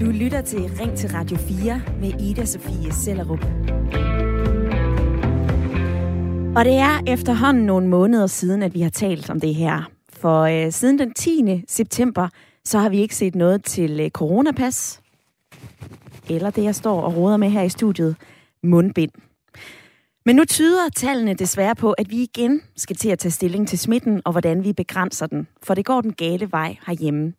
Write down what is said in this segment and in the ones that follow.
Du lytter til Ring til Radio 4 med Ida Sofie Sellerup. Og det er efterhånden nogle måneder siden, at vi har talt om det her. For øh, siden den 10. september, så har vi ikke set noget til øh, coronapas, eller det, jeg står og råder med her i studiet, mundbind. Men nu tyder tallene desværre på, at vi igen skal til at tage stilling til smitten og hvordan vi begrænser den, for det går den gale vej herhjemme.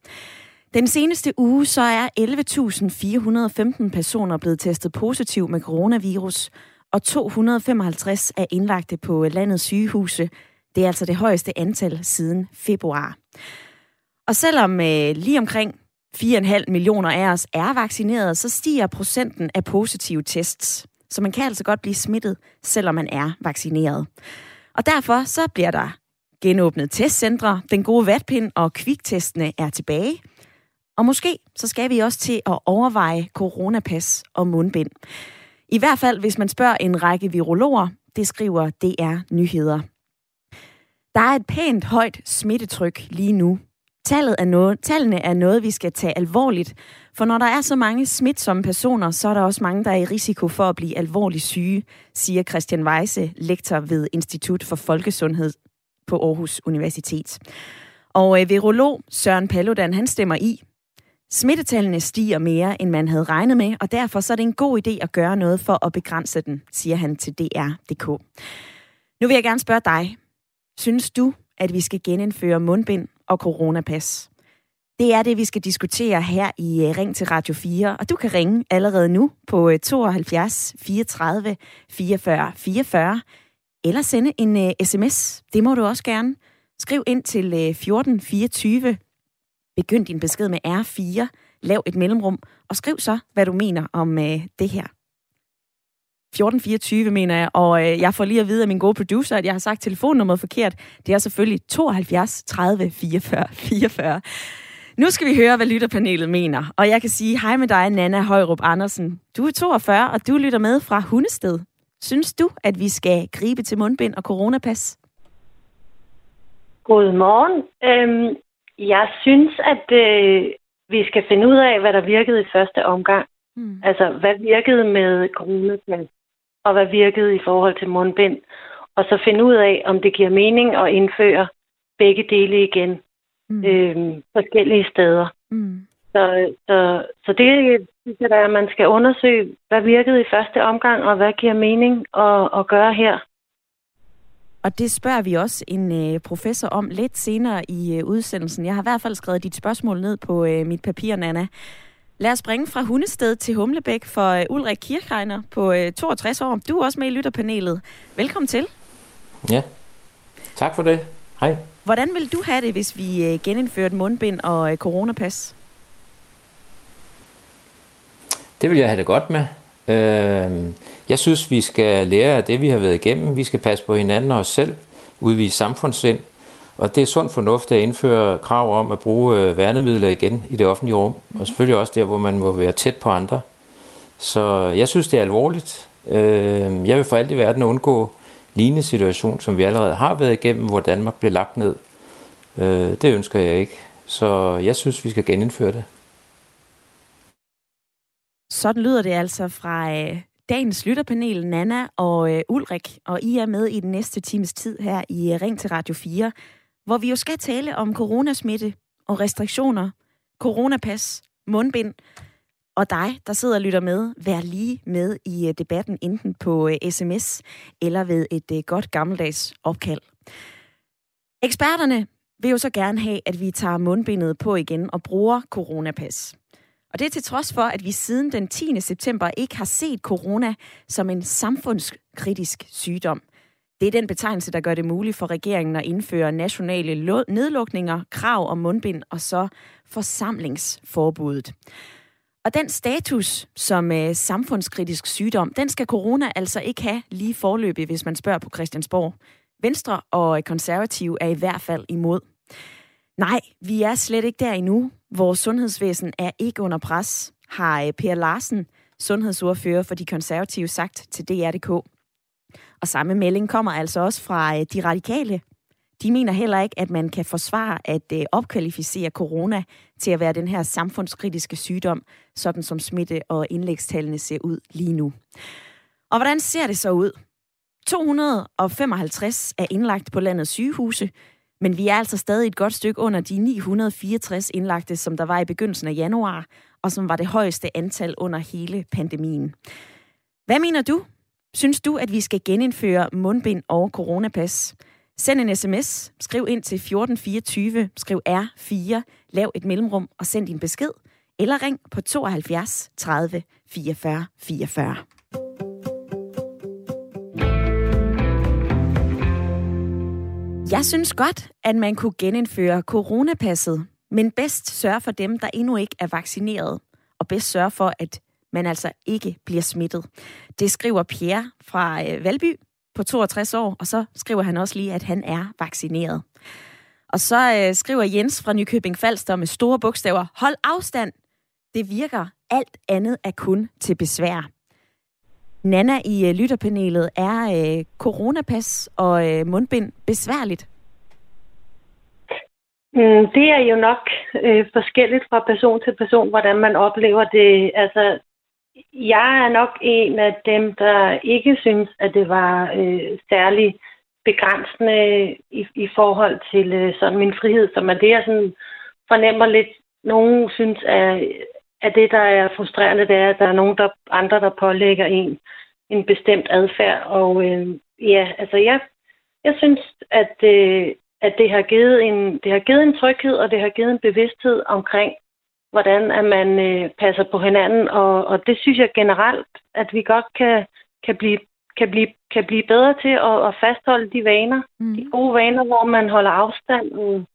Den seneste uge så er 11.415 personer blevet testet positiv med coronavirus, og 255 er indlagte på landets sygehuse. Det er altså det højeste antal siden februar. Og selvom øh, lige omkring 4,5 millioner af os er vaccineret, så stiger procenten af positive tests. Så man kan altså godt blive smittet, selvom man er vaccineret. Og derfor så bliver der genåbnet testcentre, den gode vatpind og kviktestene er tilbage. Og måske så skal vi også til at overveje coronapas og mundbind. I hvert fald, hvis man spørger en række virologer, det skriver DR Nyheder. Der er et pænt højt smittetryk lige nu. Tallet er noget, tallene er noget, vi skal tage alvorligt, for når der er så mange smitsomme personer, så er der også mange, der er i risiko for at blive alvorligt syge, siger Christian Weise, lektor ved Institut for Folkesundhed på Aarhus Universitet. Og øh, virolog Søren Paludan, han stemmer i. Smittetallene stiger mere, end man havde regnet med, og derfor så er det en god idé at gøre noget for at begrænse den, siger han til DR.dk. Nu vil jeg gerne spørge dig. Synes du, at vi skal genindføre mundbind og coronapas? Det er det, vi skal diskutere her i øh, Ring til Radio 4, og du kan ringe allerede nu på 72 34 44 44, eller sende en øh, uh, sms. Det må du også gerne. Skriv ind til øh, uh, 1424. Begynd din besked med R4. Lav et mellemrum, og skriv så, hvad du mener om uh, det her. 1424, mener jeg, og øh, jeg får lige at vide af min gode producer, at jeg har sagt telefonnummeret forkert. Det er selvfølgelig 72 30 44 44. Nu skal vi høre, hvad lytterpanelet mener. Og jeg kan sige hej med dig, Nana Højrup Andersen. Du er 42, og du lytter med fra Hundested. Synes du, at vi skal gribe til mundbind og coronapas? Godmorgen. Øhm, jeg synes, at øh, vi skal finde ud af, hvad der virkede i første omgang. Hmm. Altså, hvad virkede med coronapas, og hvad virkede i forhold til mundbind. Og så finde ud af, om det giver mening at indføre begge dele igen mm. øh, forskellige steder. Mm. Så, så, så det synes jeg, at man skal undersøge, hvad virkede i første omgang, og hvad giver mening at, at gøre her. Og det spørger vi også en øh, professor om lidt senere i øh, udsendelsen. Jeg har i hvert fald skrevet dit spørgsmål ned på øh, mit papir, Nana. Lad os springe fra Hundested til Humlebæk for øh, Ulrik Kirchreiner på øh, 62 år. Du er også med i lytterpanelet. Velkommen til. Ja, tak for det. Hej. Hvordan vil du have det, hvis vi øh, genindførte mundbind og øh, coronapas? Det vil jeg have det godt med. Øh, jeg synes, vi skal lære af det, vi har været igennem. Vi skal passe på hinanden og os selv, udvise samfundssind. Og det er sund fornuft at indføre krav om at bruge øh, værnemidler igen i det offentlige rum. Og selvfølgelig også der, hvor man må være tæt på andre. Så jeg synes, det er alvorligt. Jeg vil for alt i verden undgå lignende situation, som vi allerede har været igennem, hvor Danmark blev lagt ned. Øh, det ønsker jeg ikke. Så jeg synes, vi skal genindføre det. Sådan lyder det altså fra øh, dagens lytterpanel, Nana og øh, Ulrik. Og I er med i den næste times tid her i øh, Ring til Radio 4, hvor vi jo skal tale om coronasmitte og restriktioner, coronapas, mundbind, og dig, der sidder og lytter med, vær lige med i øh, debatten, enten på øh, sms eller ved et øh, godt gammeldags opkald. Eksperterne vil jo så gerne have, at vi tager mundbindet på igen og bruger coronapas. Og det er til trods for, at vi siden den 10. september ikke har set corona som en samfundskritisk sygdom. Det er den betegnelse, der gør det muligt for regeringen at indføre nationale nedlukninger, krav om mundbind og så forsamlingsforbuddet. Og den status som øh, samfundskritisk sygdom, den skal corona altså ikke have lige forløbig, hvis man spørger på Christiansborg. Venstre og konservative er i hvert fald imod. Nej, vi er slet ikke der endnu. Vores sundhedsvæsen er ikke under pres, har øh, Per Larsen, sundhedsordfører for de konservative, sagt til DR.dk. Og samme melding kommer altså også fra øh, de radikale. De mener heller ikke, at man kan forsvare at øh, opkvalificere corona til at være den her samfundskritiske sygdom, sådan som smitte- og indlægstallene ser ud lige nu. Og hvordan ser det så ud? 255 er indlagt på landets sygehuse, men vi er altså stadig et godt stykke under de 964 indlagte, som der var i begyndelsen af januar, og som var det højeste antal under hele pandemien. Hvad mener du? Synes du, at vi skal genindføre mundbind og coronapas? Send en sms, skriv ind til 1424, skriv R4, lav et mellemrum og send din besked, eller ring på 72 30 44 44. Jeg synes godt, at man kunne genindføre coronapasset, men bedst sørge for dem, der endnu ikke er vaccineret, og bedst sørge for, at man altså ikke bliver smittet. Det skriver Pierre fra øh, Valby på 62 år, og så skriver han også lige, at han er vaccineret. Og så øh, skriver Jens fra Nykøbing Falster med store bogstaver, hold afstand. Det virker. Alt andet er kun til besvær. Nana i øh, lytterpanelet, er øh, coronapas og øh, mundbind besværligt? Mm, det er jo nok øh, forskelligt fra person til person, hvordan man oplever det. Altså, jeg er nok en af dem, der ikke synes, at det var øh, særlig begrænsende i, i forhold til øh, sådan min frihed, som er det, jeg sådan fornemmer lidt. Nogen synes, at, at det, der er frustrerende, det er, at der er nogen der, andre, der pålægger en en bestemt adfærd. Og øh, ja, altså jeg, jeg synes, at, øh, at det, har givet en, det har givet en tryghed, og det har givet en bevidsthed omkring, hvordan at man øh, passer på hinanden. Og, og det synes jeg generelt, at vi godt kan, kan, blive, kan, blive, kan blive bedre til at, at fastholde de vaner. Mm. De gode vaner, hvor man holder afstand og,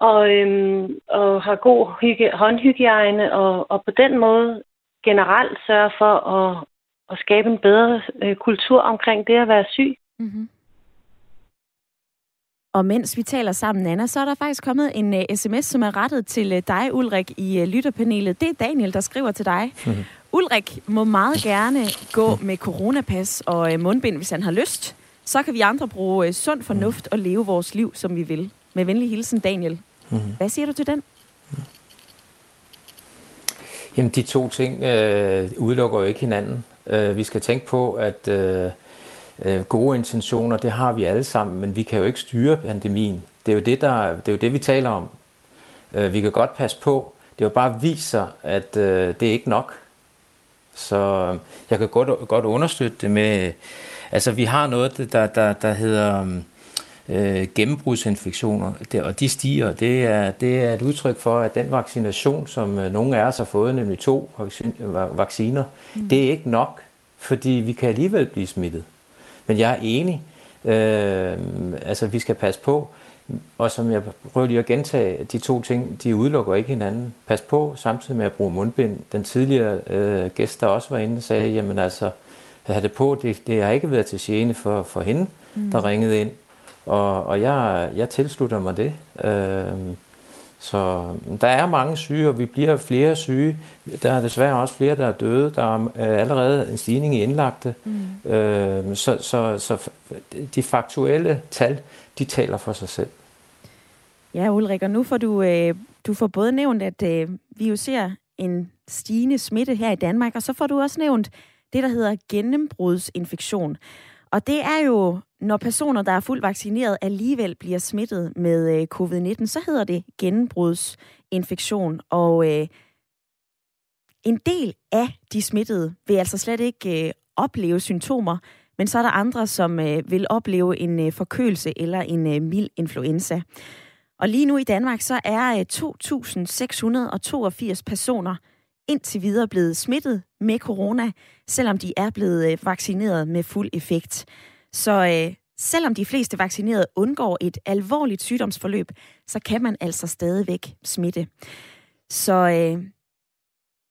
og, øhm, og har god hygge, håndhygiejne, og, og på den måde generelt sørge for at, at skabe en bedre øh, kultur omkring det at være syg. Mm-hmm. Og mens vi taler sammen, Anna, så er der faktisk kommet en uh, sms, som er rettet til uh, dig, Ulrik, i uh, lytterpanelet. Det er Daniel, der skriver til dig. Mm-hmm. Ulrik må meget gerne gå med coronapas og uh, mundbind, hvis han har lyst. Så kan vi andre bruge uh, sund fornuft og leve vores liv, som vi vil. Med venlig hilsen, Daniel. Mm-hmm. Hvad siger du til den? Jamen, de to ting øh, udelukker jo ikke hinanden. Øh, vi skal tænke på, at øh, øh, gode intentioner, det har vi alle sammen, men vi kan jo ikke styre pandemien. Det er jo det, der, det, er jo det vi taler om. Øh, vi kan godt passe på. Det er jo bare viser, at øh, det er ikke nok. Så øh, jeg kan godt, godt understøtte det med, altså vi har noget, der, der, der hedder øh, gennembrudsinfektioner, det, og de stiger. Det er, det er et udtryk for, at den vaccination, som øh, nogle af os har fået, nemlig to vacciner, mm. det er ikke nok, fordi vi kan alligevel blive smittet. Men jeg er enig. Øh, altså, vi skal passe på. Og som jeg prøver lige at gentage, de to ting, de udelukker ikke hinanden. Pas på, samtidig med at bruge mundbind. Den tidligere øh, gæst, der også var inde, sagde, jamen altså, at have det på, det, det har ikke været til gene for, for hende, mm. der ringede ind. Og, og jeg, jeg tilslutter mig det. Øh, så der er mange syge, og vi bliver flere syge. Der er desværre også flere, der er døde. Der er allerede en stigning i indlagte. Mm. Øh, så, så, så de faktuelle tal, de taler for sig selv. Ja, Ulrik, og nu får du, øh, du får både nævnt, at øh, vi jo ser en stigende smitte her i Danmark, og så får du også nævnt det, der hedder gennembrudsinfektion. Og det er jo, når personer, der er fuldt vaccineret, alligevel bliver smittet med øh, covid-19, så hedder det gennembrudsinfektion. Og øh, en del af de smittede vil altså slet ikke øh, opleve symptomer, men så er der andre, som øh, vil opleve en øh, forkølelse eller en øh, mild influenza. Og lige nu i Danmark, så er øh, 2.682 personer indtil videre blevet smittet med corona, selvom de er blevet øh, vaccineret med fuld effekt. Så øh, selvom de fleste vaccinerede undgår et alvorligt sygdomsforløb, så kan man altså stadigvæk smitte. Så øh,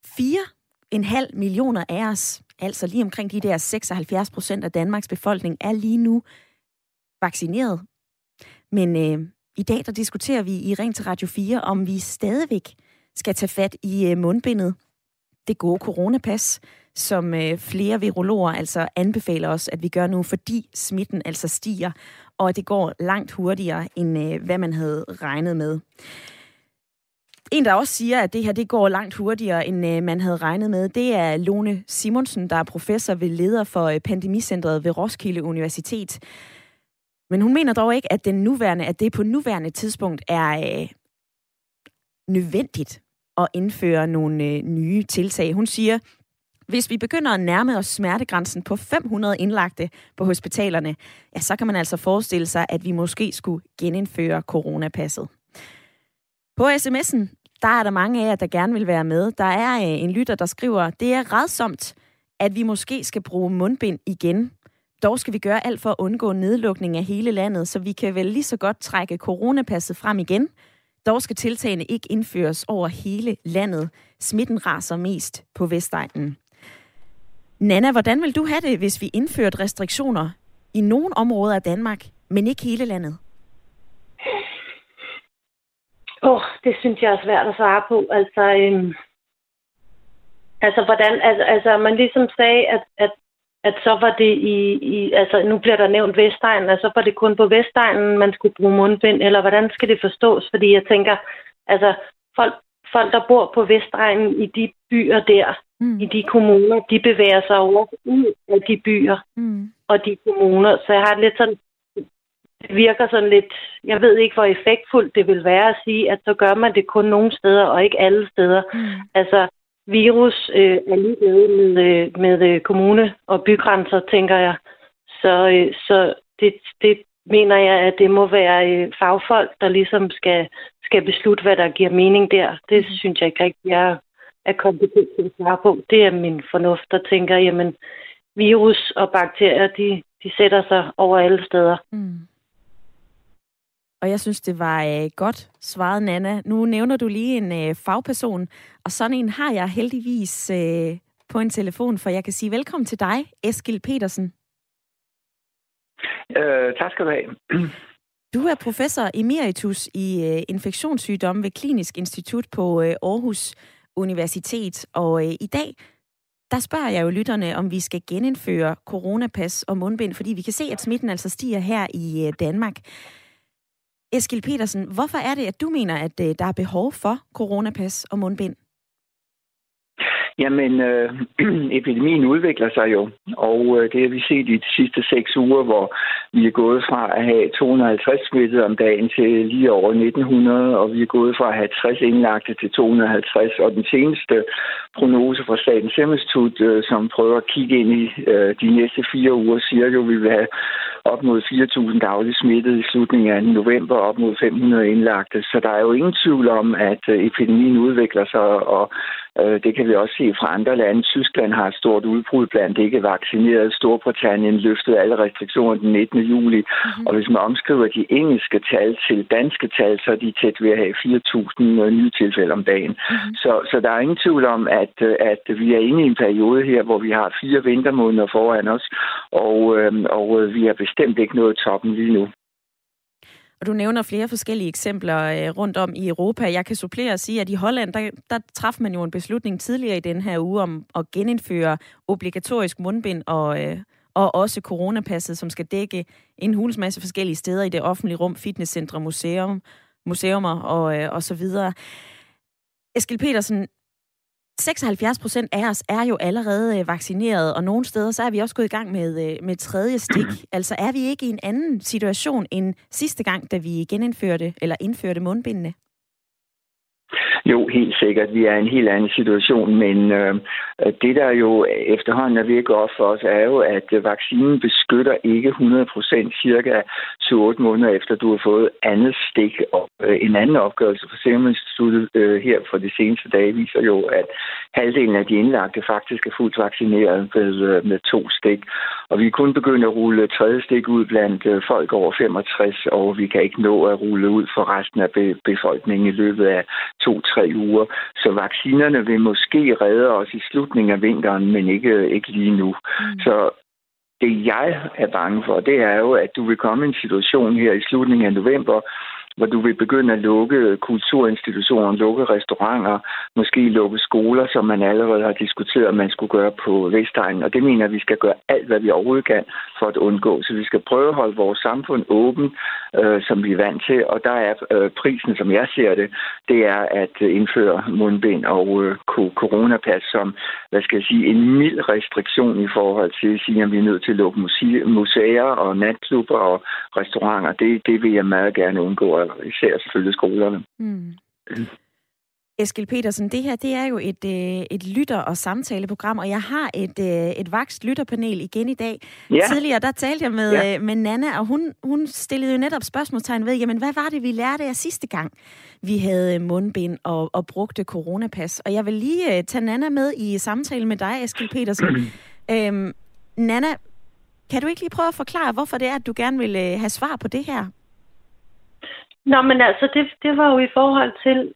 4,5 millioner af os, altså lige omkring de der 76 procent af Danmarks befolkning, er lige nu vaccineret. Men øh, i dag der diskuterer vi i Ring til Radio 4, om vi stadigvæk skal tage fat i øh, mundbindet det gode coronapas, som øh, flere virologer altså anbefaler os, at vi gør nu, fordi smitten altså stiger, og det går langt hurtigere, end øh, hvad man havde regnet med. En, der også siger, at det her det går langt hurtigere, end øh, man havde regnet med, det er Lone Simonsen, der er professor ved leder for øh, Pandemicentret ved Roskilde Universitet. Men hun mener dog ikke, at, den nuværende, at det på nuværende tidspunkt er øh, nødvendigt at indføre nogle øh, nye tiltag. Hun siger, hvis vi begynder at nærme os smertegrænsen på 500 indlagte på hospitalerne, ja, så kan man altså forestille sig, at vi måske skulle genindføre coronapasset. På sms'en, der er der mange af jer, der gerne vil være med. Der er øh, en lytter, der skriver, det er redsomt, at vi måske skal bruge mundbind igen. Dog skal vi gøre alt for at undgå nedlukning af hele landet, så vi kan vel lige så godt trække coronapasset frem igen. Dog skal tiltagene ikke indføres over hele landet. Smitten raser mest på Vestegnen. Nana, hvordan vil du have det, hvis vi indførte restriktioner i nogle områder af Danmark, men ikke hele landet? Åh, oh, det synes jeg er svært at svare på. Altså, øhm, altså hvordan, altså, altså man ligesom sagde, at, at, at så var det i, i, altså nu bliver der nævnt Vestegnen, altså var det kun på Vestegnen, man skulle bruge mundbind, eller hvordan skal det forstås? Fordi jeg tænker, altså folk, folk der bor på Vestegnen i de byer der, mm. i de kommuner, de bevæger sig over ud af de byer mm. og de kommuner. Så jeg har lidt sådan, det virker sådan lidt, jeg ved ikke, hvor effektfuldt det vil være at sige, at så gør man det kun nogle steder og ikke alle steder. Mm. Altså, virus øh, er ligeglad med, øh, med øh, kommune- og bygrænser, tænker jeg. Så, øh, så det, det mener jeg, at det må være øh, fagfolk, der ligesom skal, skal beslutte, hvad der giver mening der. Det mm. synes jeg ikke rigtig, jeg er kompetent til at svare på. Det er min fornuft, der tænker, jamen virus og bakterier, de, de sætter sig over alle steder. Mm. Og jeg synes, det var øh, godt svaret, Nana. Nu nævner du lige en øh, fagperson, og sådan en har jeg heldigvis øh, på en telefon, for jeg kan sige velkommen til dig, Eskil Petersen. Øh, tak skal du have. Du er professor emeritus i øh, infektionssygdomme ved Klinisk Institut på øh, Aarhus Universitet, og øh, i dag der spørger jeg jo lytterne, om vi skal genindføre coronapas og mundbind, fordi vi kan se, at smitten altså stiger her i øh, Danmark. Eskil Petersen, hvorfor er det, at du mener, at øh, der er behov for coronapas og mundbind? Jamen, øh, epidemien udvikler sig jo, og øh, det har vi set i de sidste seks uger, hvor vi er gået fra at have 250 smittede om dagen til lige over 1900, og vi er gået fra at have 60 indlagte til 250, og den seneste prognose fra Statens Serum Institut, øh, som prøver at kigge ind i øh, de næste fire uger, siger jo, at vi vil have op mod 4.000 daglige smittede i slutningen af november, op mod 500 indlagte. Så der er jo ingen tvivl om, at øh, epidemien udvikler sig, og det kan vi også se fra andre lande. Tyskland har et stort udbrud blandt ikke vaccineret. Storbritannien løftede alle restriktioner den 19. juli. Mm-hmm. Og hvis man omskriver de engelske tal til danske tal, så er de tæt ved at have 4.000 øh, nye tilfælde om dagen. Mm-hmm. Så, så der er ingen tvivl om, at, at vi er inde i en periode her, hvor vi har fire vintermåneder foran os, og, øh, og vi er bestemt ikke nået toppen lige nu. Og du nævner flere forskellige eksempler øh, rundt om i Europa. Jeg kan supplere og sige, at i Holland, der, der traf man jo en beslutning tidligere i den her uge om at genindføre obligatorisk mundbind og, øh, og også coronapasset, som skal dække en hulens masse forskellige steder i det offentlige rum, fitnesscentre, museum, museumer og, øh, og så videre. Eskil Petersen, 76 procent af os er jo allerede øh, vaccineret, og nogle steder så er vi også gået i gang med, øh, med tredje stik. Altså er vi ikke i en anden situation end sidste gang, da vi genindførte eller indførte mundbindene? Jo, helt sikkert. Vi er i en helt anden situation, men øh, det, der jo efterhånden er virkelig op for os, er jo, at øh, vaccinen beskytter ikke 100% cirka 7-8 måneder efter, du har fået andet stik. Og øh, en anden opgørelse fra Serum Instituttet øh, her for de seneste dage viser jo, at halvdelen af de indlagte faktisk er fuldt vaccineret med, øh, med to stik. Og vi er kun begyndt at rulle tredje stik ud blandt øh, folk over 65, og vi kan ikke nå at rulle ud for resten af be- befolkningen i løbet af to-tre uger. Så vaccinerne vil måske redde os i slutningen af vinteren, men ikke, ikke lige nu. Mm. Så det jeg er bange for, det er jo, at du vil komme i en situation her i slutningen af november, hvor du vil begynde at lukke kulturinstitutioner, lukke restauranter, måske lukke skoler, som man allerede har diskuteret, at man skulle gøre på Vestegnen. Og det mener at vi skal gøre alt, hvad vi overhovedet kan for at undgå. Så vi skal prøve at holde vores samfund åben, øh, som vi er vant til. Og der er øh, prisen, som jeg ser det, det er at øh, indføre mundbind og øh, coronapas som, hvad skal jeg sige, en mild restriktion i forhold til at sige, at vi er nødt til at lukke museer og natklubber og restauranter. Det, det vil jeg meget gerne undgå, især selvfølgelig skolerne. Mm. Eskil Petersen, det her det er jo et, øh, et lytter- og samtaleprogram, og jeg har et, øh, et vokst lytterpanel igen i dag. Ja. Tidligere der talte jeg med, ja. øh, med Nana, og hun, hun stillede jo netop spørgsmålstegn ved, jamen hvad var det, vi lærte af sidste gang, vi havde mundbind og, og brugte coronapas? Og jeg vil lige øh, tage Nana med i samtale med dig, Eskil Petersen. øhm, Nana, kan du ikke lige prøve at forklare, hvorfor det er, at du gerne vil øh, have svar på det her? Nå, men altså, det, det var jo i forhold til,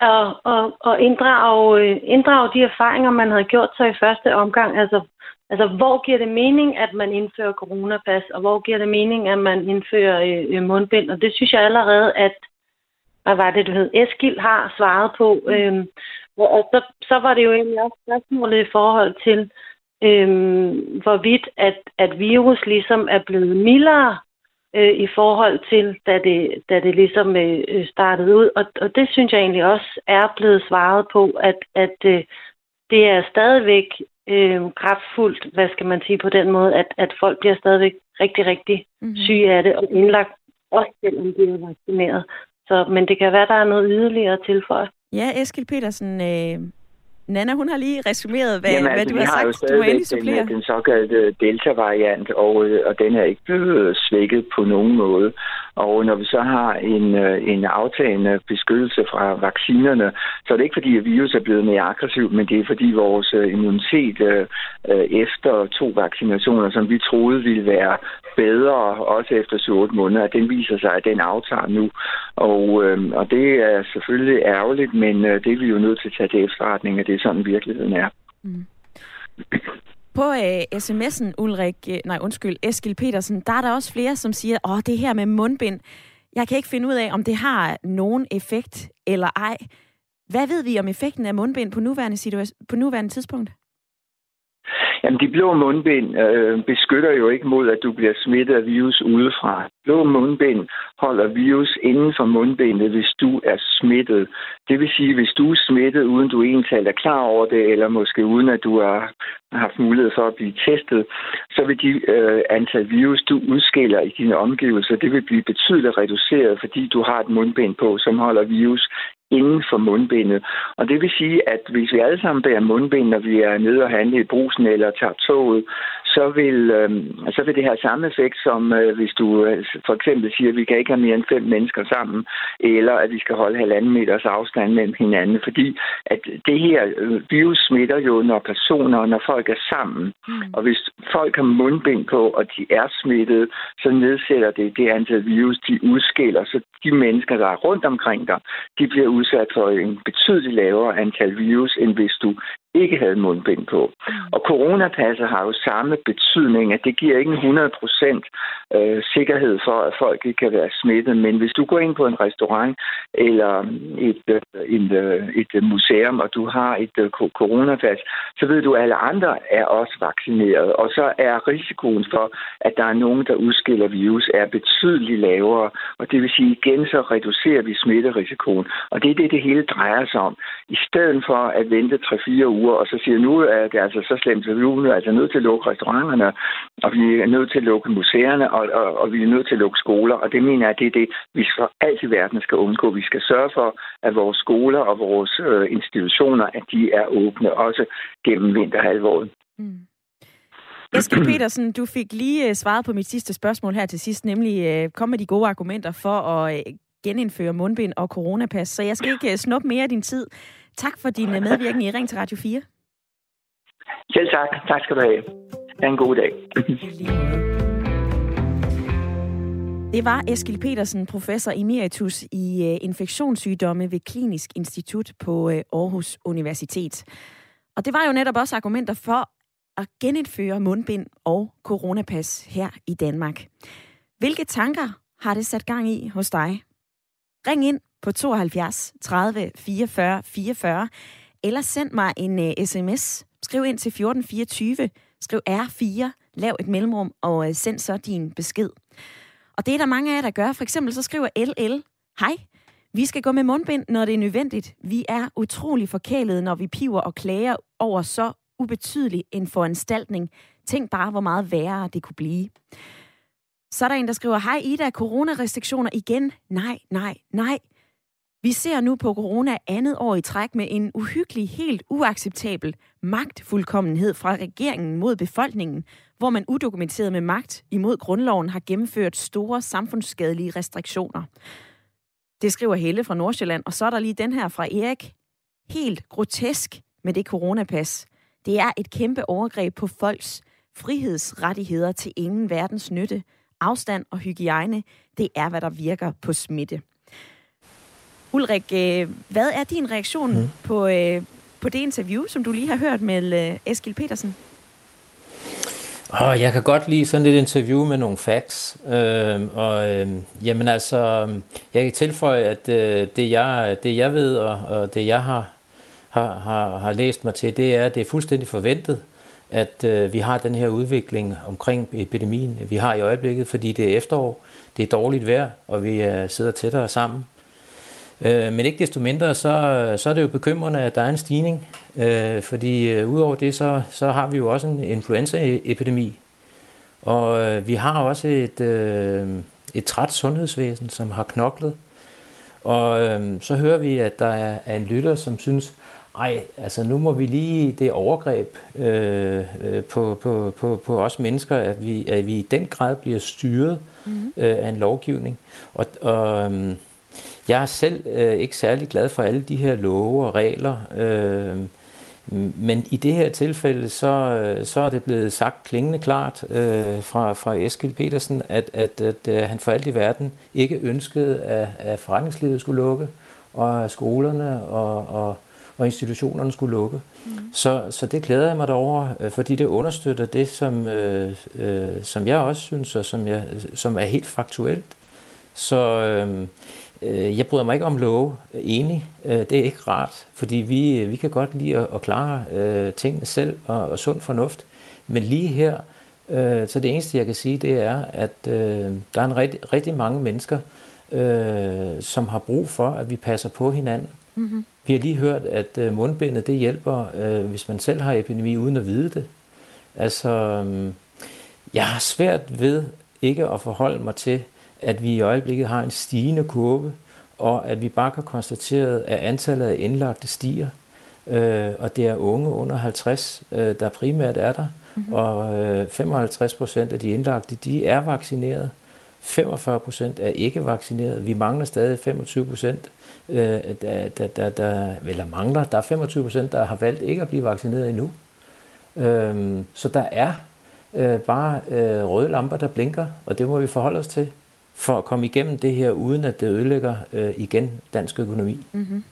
at, at, at inddrage, inddrage de erfaringer, man havde gjort sig i første omgang. Altså, altså, hvor giver det mening, at man indfører coronapas, og hvor giver det mening, at man indfører øh, øh mundbind? Og det synes jeg allerede, at hvad var det, du hed, Eskild har svaret på. Mm. Øhm, og så, så var det jo egentlig også spørgsmålet i forhold til, øhm, hvorvidt at, at virus ligesom er blevet mildere øh, i forhold til, da det, da det ligesom øh, startede ud. Og, og det synes jeg egentlig også er blevet svaret på, at, at øh, det er stadigvæk øh, kraftfuldt, hvad skal man sige på den måde, at, at folk bliver stadigvæk rigtig, rigtig mm-hmm. syge af det og indlagt, også selvom de er vaccineret. Så, men det kan være, der er noget yderligere til for Ja, Eskil Petersen, øh, Nana, hun har lige resumeret, hvad, Jamen, altså, hvad du har, har sagt. Du har endelig den, den såkaldte delta-variant, og, øh, og den er ikke blevet svækket på nogen måde. Og når vi så har en, øh, en aftagende beskyttelse fra vaccinerne, så er det ikke fordi, at virus er blevet mere aggressiv, men det er fordi vores øh, immunitet efter to vaccinationer, som vi troede ville være bedre, også efter 7-8 måneder, den viser sig, at den aftager nu. Og, øh, og det er selvfølgelig ærgerligt, men øh, det er vi jo nødt til at tage til efterretning, at det er sådan virkeligheden er. Mm. På øh, sms'en, Ulrik, øh, nej undskyld, Eskil Petersen, der er der også flere, som siger, åh, det her med mundbind, jeg kan ikke finde ud af, om det har nogen effekt eller ej. Hvad ved vi om effekten af mundbind på nuværende, situa- på nuværende tidspunkt? Jamen, de blå mundbind øh, beskytter jo ikke mod, at du bliver smittet af virus udefra. Blå mundbind holder virus inden for mundbindet, hvis du er smittet. Det vil sige, hvis du er smittet, uden du egentlig er klar over det, eller måske uden at du har haft mulighed for at blive testet, så vil de øh, antal virus, du udskiller i dine omgivelser, det vil blive betydeligt reduceret, fordi du har et mundbind på, som holder virus inden for mundbindet. Og det vil sige, at hvis vi alle sammen bærer mundbind, når vi er nede og handle i brusen eller tager toget, så vil, øh, så vil det have samme effekt, som øh, hvis du øh, for eksempel siger, at vi kan ikke have mere end fem mennesker sammen, eller at vi skal holde halvanden meters afstand mellem hinanden, fordi at det her øh, virus smitter jo, når personer, når folk er sammen. Mm. Og hvis folk har mundbind på, og de er smittet, så nedsætter det det antal virus, de udskiller, så de mennesker, der er rundt omkring dig, de bliver udsat for en betydeligt lavere antal virus, end hvis du ikke havde mundbind på. Og coronapasset har jo samme betydning, at det giver ikke en 100% øh, sikkerhed for, at folk ikke kan være smittet. Men hvis du går ind på en restaurant eller et, øh, øh et, øh, et museum, og du har et øh, coronapas, så ved du, at alle andre er også vaccineret. Og så er risikoen for, at der er nogen, der udskiller virus, er betydeligt lavere. Og det vil sige, igen så reducerer vi smitterisikoen. Og det er det, det hele drejer sig om. I stedet for at vente 3-4 uger uger, og så siger nu er det altså så slemt, at vi er altså nødt til at lukke restauranterne, og vi er nødt til at lukke museerne, og, og, og vi er nødt til at lukke skoler. Og det mener jeg, det er det, vi for alt i verden skal undgå. Vi skal sørge for, at vores skoler og vores øh, institutioner, at de er åbne, også gennem vinterhalvåret. Mm. Eskild Petersen, du fik lige øh, svaret på mit sidste spørgsmål her til sidst, nemlig øh, kom med de gode argumenter for at øh, genindføre mundbind og coronapas. Så jeg skal ikke snuppe mere af din tid. Tak for din øh, medvirken i Ring til Radio 4. Selv tak. Tak skal du have. Ha' en god dag. Det var Eskil Petersen, professor emeritus i øh, infektionssygdomme ved Klinisk Institut på øh, Aarhus Universitet. Og det var jo netop også argumenter for at genindføre mundbind og coronapas her i Danmark. Hvilke tanker har det sat gang i hos dig? Ring ind på 72 30 44 44, eller send mig en øh, uh, sms. Skriv ind til 1424, skriv R4, lav et mellemrum og uh, send så din besked. Og det er der mange af jer, der gør. For eksempel så skriver LL, hej, vi skal gå med mundbind, når det er nødvendigt. Vi er utrolig forkælede, når vi piver og klager over så ubetydelig en foranstaltning. Tænk bare, hvor meget værre det kunne blive. Så er der en, der skriver, hej Ida, coronarestriktioner igen? Nej, nej, nej. Vi ser nu på corona andet år i træk med en uhyggelig, helt uacceptabel magtfuldkommenhed fra regeringen mod befolkningen, hvor man udokumenteret med magt imod grundloven har gennemført store samfundsskadelige restriktioner. Det skriver Helle fra Nordsjælland, og så er der lige den her fra Erik. Helt grotesk med det coronapas. Det er et kæmpe overgreb på folks frihedsrettigheder til ingen verdens nytte. Afstand og hygiejne, det er, hvad der virker på smitte. Ulrik, øh, hvad er din reaktion mm. på, øh, på det interview, som du lige har hørt med øh, Eskil Petersen? Oh, jeg kan godt lide sådan et interview med nogle facts. Øh, og øh, jamen altså, jeg kan tilføje, at øh, det, jeg, det jeg ved, og, og det jeg har, har, har, har læst mig til, det er, at det er fuldstændig forventet, at øh, vi har den her udvikling omkring epidemien, vi har i øjeblikket, fordi det er efterår, det er dårligt vejr, og vi øh, sidder tættere sammen. Øh, men ikke desto mindre, så, så er det jo bekymrende, at der er en stigning, øh, fordi øh, udover det, så, så har vi jo også en influenzaepidemi, og vi har også et, et træt sundhedsvæsen, som har knoklet, og så hører vi, at der er, en lytter, som synes, ej, altså nu må vi lige det overgreb øh, på, på, på, på os mennesker, at vi, at vi i den grad bliver styret mm-hmm. øh, af en lovgivning. Og, og jeg er selv øh, ikke særlig glad for alle de her love og regler, øh, men i det her tilfælde, så, øh, så er det blevet sagt klingende klart øh, fra, fra Eskil Petersen, at, at, at, at han for alt i verden ikke ønskede, at, at forretningslivet skulle lukke, og at skolerne og, og, og institutionerne skulle lukke. Mm. Så, så det glæder jeg mig derover, øh, fordi det understøtter det, som, øh, øh, som jeg også synes, og som, jeg, som er helt faktuelt. Så øh, Øh, jeg bryder mig ikke om love, enig. Øh, det er ikke rart, fordi vi, vi kan godt lide at, at klare øh, tingene selv og, og sund fornuft. Men lige her, øh, så det eneste jeg kan sige, det er, at øh, der er en rigtig, rigtig mange mennesker, øh, som har brug for, at vi passer på hinanden. Mm-hmm. Vi har lige hørt, at øh, mundbindet det hjælper, øh, hvis man selv har epidemi uden at vide det. Altså, øh, jeg har svært ved ikke at forholde mig til, at vi i øjeblikket har en stigende kurve, og at vi bare kan konstatere, at antallet af indlagte stiger, øh, og det er unge under 50, øh, der primært er der, mm-hmm. og øh, 55 procent af de indlagte, de er vaccineret. 45 procent er ikke vaccineret. Vi mangler stadig 25 procent, øh, der, der, der, der, eller mangler. Der er 25 procent, der har valgt ikke at blive vaccineret endnu. Øh, så der er øh, bare øh, røde lamper, der blinker, og det må vi forholde os til for at komme igennem det her, uden at det ødelægger øh, igen dansk økonomi. Mm-hmm.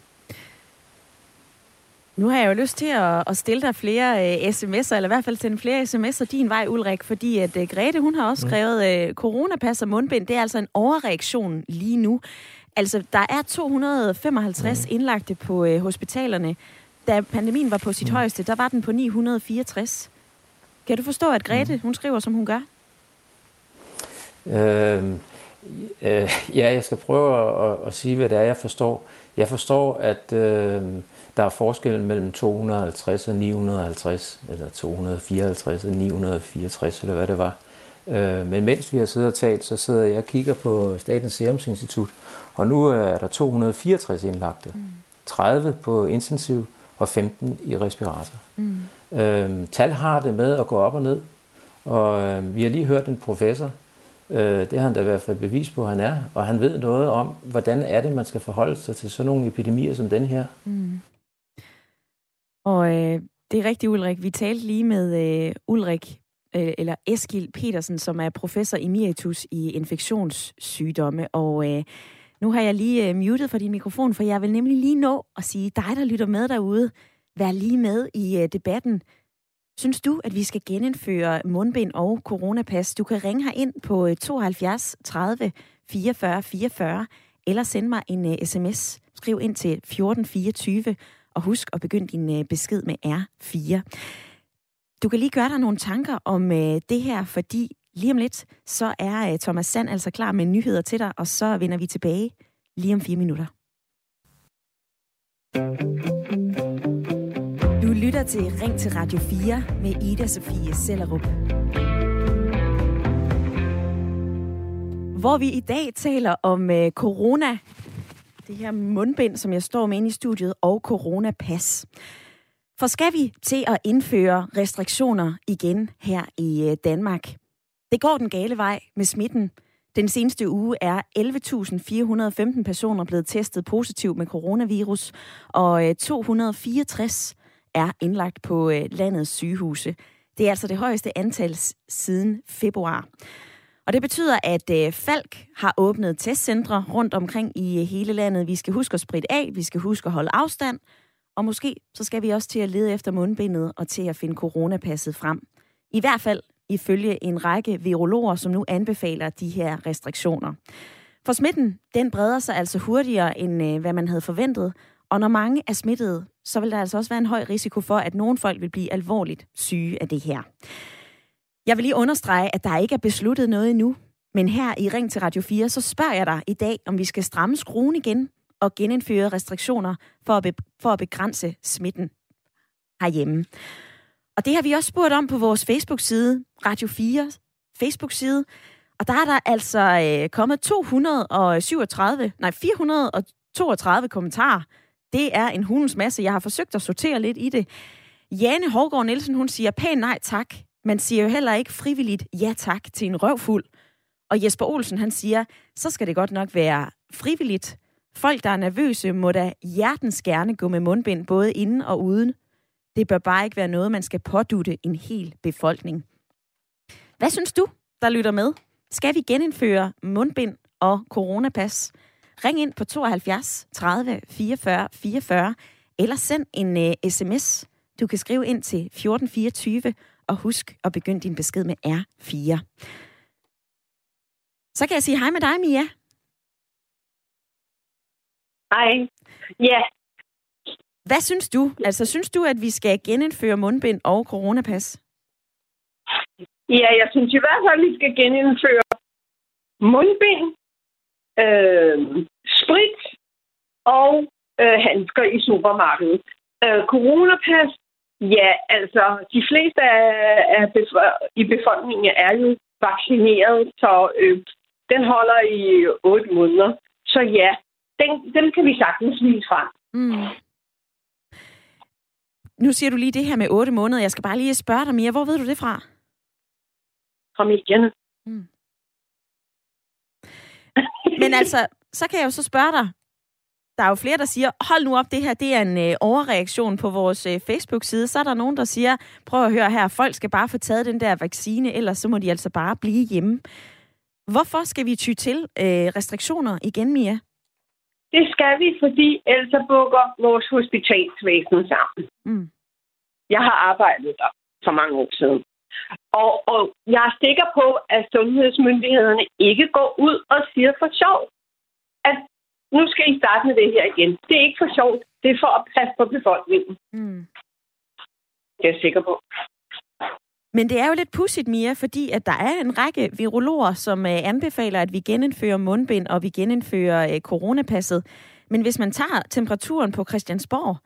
Nu har jeg jo lyst til at, at stille dig flere uh, sms'er, eller i hvert fald sende flere sms'er din vej, Ulrik, fordi at uh, Grete, hun har også mm. skrevet, uh, coronapas og mundbind, det er altså en overreaktion lige nu. Altså, der er 255 mm. indlagte på uh, hospitalerne. Da pandemien var på sit mm. højeste, der var den på 964. Kan du forstå, at Grete, mm. hun skriver, som hun gør? Øh, Øh, ja, jeg skal prøve at, at, sige, hvad det er, jeg forstår. Jeg forstår, at øh, der er forskel mellem 250 og 950, eller 254 og 964, eller hvad det var. Øh, men mens vi har siddet og talt, så sidder jeg og kigger på Statens Serum Institut, og nu er der 264 indlagte. Mm. 30 på intensiv og 15 i respirator. Mm. Øh, tal har det med at gå op og ned, og øh, vi har lige hørt en professor, Øh, det har han da i hvert fald bevis på, at han er. Og han ved noget om, hvordan er det, man skal forholde sig til sådan nogle epidemier som den her. Mm. Og øh, det er rigtigt, Ulrik. Vi talte lige med øh, Ulrik, øh, eller Eskil Petersen, som er professor emeritus i infektionssygdomme. Og øh, nu har jeg lige øh, muted for din mikrofon, for jeg vil nemlig lige nå at sige, dig der lytter med derude, vær lige med i øh, debatten. Synes du, at vi skal genindføre mundbind og coronapas? Du kan ringe her ind på 72 30 44 44, eller send mig en øh, uh, sms. Skriv ind til 1424, og husk at begynde din uh, besked med R4. Du kan lige gøre dig nogle tanker om uh, det her, fordi lige om lidt, så er uh, Thomas Sand altså klar med nyheder til dig, og så vender vi tilbage lige om fire minutter. Lytter til Ring til Radio 4 med Ida Sofie Sellerup. Hvor vi i dag taler om øh, corona, det her mundbind, som jeg står med inde i studiet, og coronapas. For skal vi til at indføre restriktioner igen her i øh, Danmark? Det går den gale vej med smitten. Den seneste uge er 11.415 personer blevet testet positiv med coronavirus, og øh, 264 er indlagt på øh, landets sygehuse. Det er altså det højeste antal siden februar. Og det betyder, at øh, Falk har åbnet testcentre rundt omkring i øh, hele landet. Vi skal huske at spritte af, vi skal huske at holde afstand, og måske så skal vi også til at lede efter mundbindet og til at finde coronapasset frem. I hvert fald ifølge en række virologer, som nu anbefaler de her restriktioner. For smitten, den breder sig altså hurtigere, end hvad man havde forventet, og når mange er smittede, så vil der altså også være en høj risiko for, at nogle folk vil blive alvorligt syge af det her. Jeg vil lige understrege, at der ikke er besluttet noget endnu, men her i Ring til Radio 4, så spørger jeg dig i dag, om vi skal stramme skruen igen og genindføre restriktioner for at, be- for at begrænse smitten herhjemme. Og det har vi også spurgt om på vores Facebook-side, Radio 4 Facebook-side. Og der er der altså øh, kommet 237, nej 432 kommentarer. Det er en hundens masse. Jeg har forsøgt at sortere lidt i det. Jane Hårgaard Nielsen, hun siger pæn nej tak. Man siger jo heller ikke frivilligt ja tak til en røvfuld. Og Jesper Olsen, han siger, så skal det godt nok være frivilligt. Folk, der er nervøse, må da hjertens gerne gå med mundbind, både inden og uden. Det bør bare ikke være noget, man skal pådutte en hel befolkning. Hvad synes du, der lytter med? Skal vi genindføre mundbind og coronapas? Ring ind på 72 30 44 44, eller send en uh, sms. Du kan skrive ind til 1424, og husk at begynde din besked med R4. Så kan jeg sige hej med dig, Mia. Hej. Ja, hvad synes du? Altså, synes du, at vi skal genindføre mundbind og coronapas? Ja, jeg synes i hvert fald, at vi skal genindføre mundbind, øh, sprit og øh, handsker i supermarkedet. Øh, coronapas, ja, altså, de fleste af, af bef- i befolkningen er jo vaccineret, så øh, den holder i otte måneder. Så ja, den, den kan vi sagtens vise frem. Mm. Nu siger du lige det her med otte måneder. Jeg skal bare lige spørge dig mere. Hvor ved du det fra? Fra medierne. Mm. Men altså, så kan jeg jo så spørge dig. Der er jo flere, der siger, hold nu op, det her det er en øh, overreaktion på vores øh, Facebook-side. Så er der nogen, der siger, prøv at høre her, folk skal bare få taget den der vaccine, ellers så må de altså bare blive hjemme. Hvorfor skal vi ty til øh, restriktioner igen, Mia? Det skal vi, fordi ellers bukker vores hospitalsvæsen sammen. Mm. Jeg har arbejdet der for mange år siden. Og, og jeg er sikker på, at sundhedsmyndighederne ikke går ud og siger for sjov, at nu skal I starte med det her igen. Det er ikke for sjovt. Det er for at passe på befolkningen. Mm. Det er jeg sikker på. Men det er jo lidt pudsigt, Mia, fordi at der er en række virologer, som øh, anbefaler, at vi genindfører mundbind og vi genindfører øh, coronapasset. Men hvis man tager temperaturen på Christiansborg,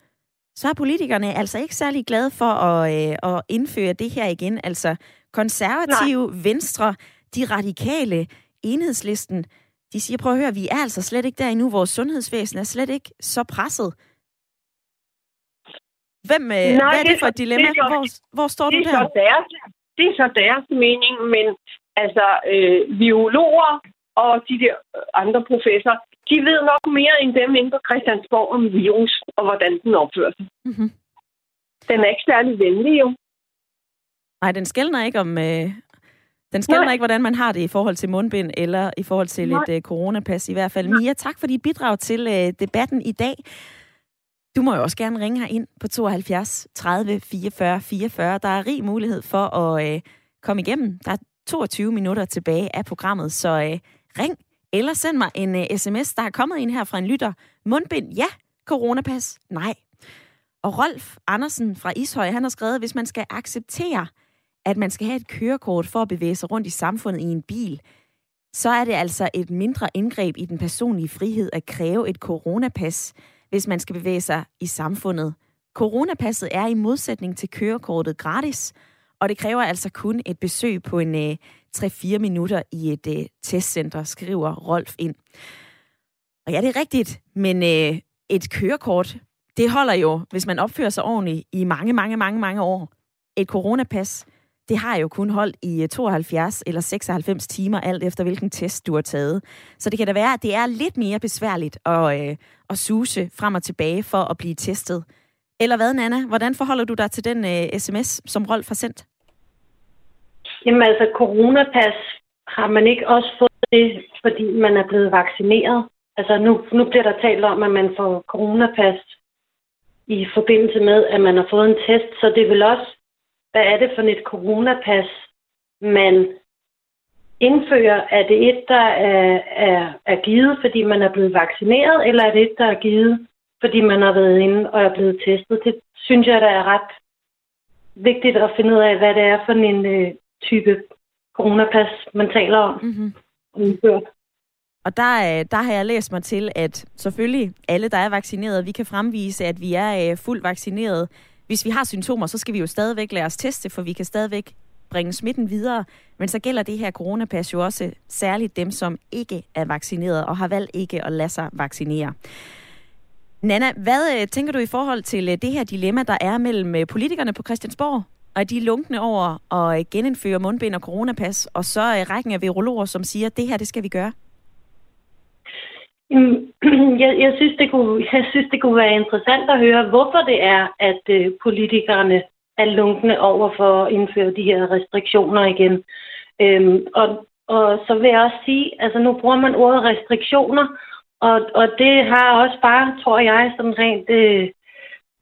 så er politikerne altså ikke særlig glade for at, øh, at indføre det her igen. Altså konservative, Nej. venstre, de radikale, enhedslisten, de siger, prøv at høre, vi er altså slet ikke der endnu. Vores sundhedsvæsen er slet ikke så presset. Hvem, øh, Nej, hvad er det, det for et dilemma? Det så, hvor, hvor står du der? Så deres, det er så deres mening, men altså øh, biologer og de der andre professorer, de ved nok mere end dem inde på Christiansborg om virus og hvordan den opfører sig. Mm-hmm. Den er ikke særlig venlig jo. Nej, den skældner ikke om... Øh, den skældner ikke, hvordan man har det i forhold til mundbind eller i forhold til Nej. et øh, coronapas i hvert fald. Mia, tak for dit bidrag til øh, debatten i dag. Du må jo også gerne ringe her ind på 72 30 44 44. Der er rig mulighed for at øh, komme igennem. Der er 22 minutter tilbage af programmet, så øh, ring eller send mig en øh, uh, sms, der er kommet ind her fra en lytter. Mundbind, ja. Coronapas, nej. Og Rolf Andersen fra Ishøj, han har skrevet, hvis man skal acceptere, at man skal have et kørekort for at bevæge sig rundt i samfundet i en bil, så er det altså et mindre indgreb i den personlige frihed at kræve et coronapas, hvis man skal bevæge sig i samfundet. Coronapasset er i modsætning til kørekortet gratis, og det kræver altså kun et besøg på en øh, 3-4 minutter i et øh, testcenter, skriver Rolf ind. Og ja, det er rigtigt, men øh, et kørekort, det holder jo, hvis man opfører sig ordentligt, i mange, mange, mange, mange år. Et coronapas, det har jo kun holdt i øh, 72 eller 96 timer, alt efter hvilken test du har taget. Så det kan da være, at det er lidt mere besværligt at, øh, at suse frem og tilbage for at blive testet. Eller hvad, Nana? Hvordan forholder du dig til den øh, sms, som Rolf har sendt? Jamen altså, coronapas har man ikke også fået det, fordi man er blevet vaccineret. Altså nu, nu bliver der talt om, at man får coronapas i forbindelse med, at man har fået en test. Så det vil også, hvad er det for et coronapas, man indfører? Er det et, der er, er, er givet, fordi man er blevet vaccineret, eller er det et, der er givet, fordi man har været inde og er blevet testet? Det synes jeg, der er ret vigtigt at finde ud af, hvad det er for en øh, type coronapas, man taler om. Mm-hmm. Og der, øh, der har jeg læst mig til, at selvfølgelig alle, der er vaccineret, vi kan fremvise, at vi er øh, fuldt vaccineret. Hvis vi har symptomer, så skal vi jo stadigvæk lade os teste, for vi kan stadigvæk bringe smitten videre. Men så gælder det her coronapas jo også særligt dem, som ikke er vaccineret og har valgt ikke at lade sig vaccinere. Nana, hvad øh, tænker du i forhold til øh, det her dilemma, der er mellem øh, politikerne på Christiansborg og de lunkne over at øh, genindføre mundbind og coronapas, og så rækken af virologer, som siger, at det her, det skal vi gøre? Jeg, jeg, synes, det kunne, jeg synes, det kunne være interessant at høre, hvorfor det er, at øh, politikerne er lunkne over for at indføre de her restriktioner igen. Øhm, og, og så vil jeg også sige, altså nu bruger man ordet restriktioner, og, og det har også bare, tror jeg, sådan rent øh,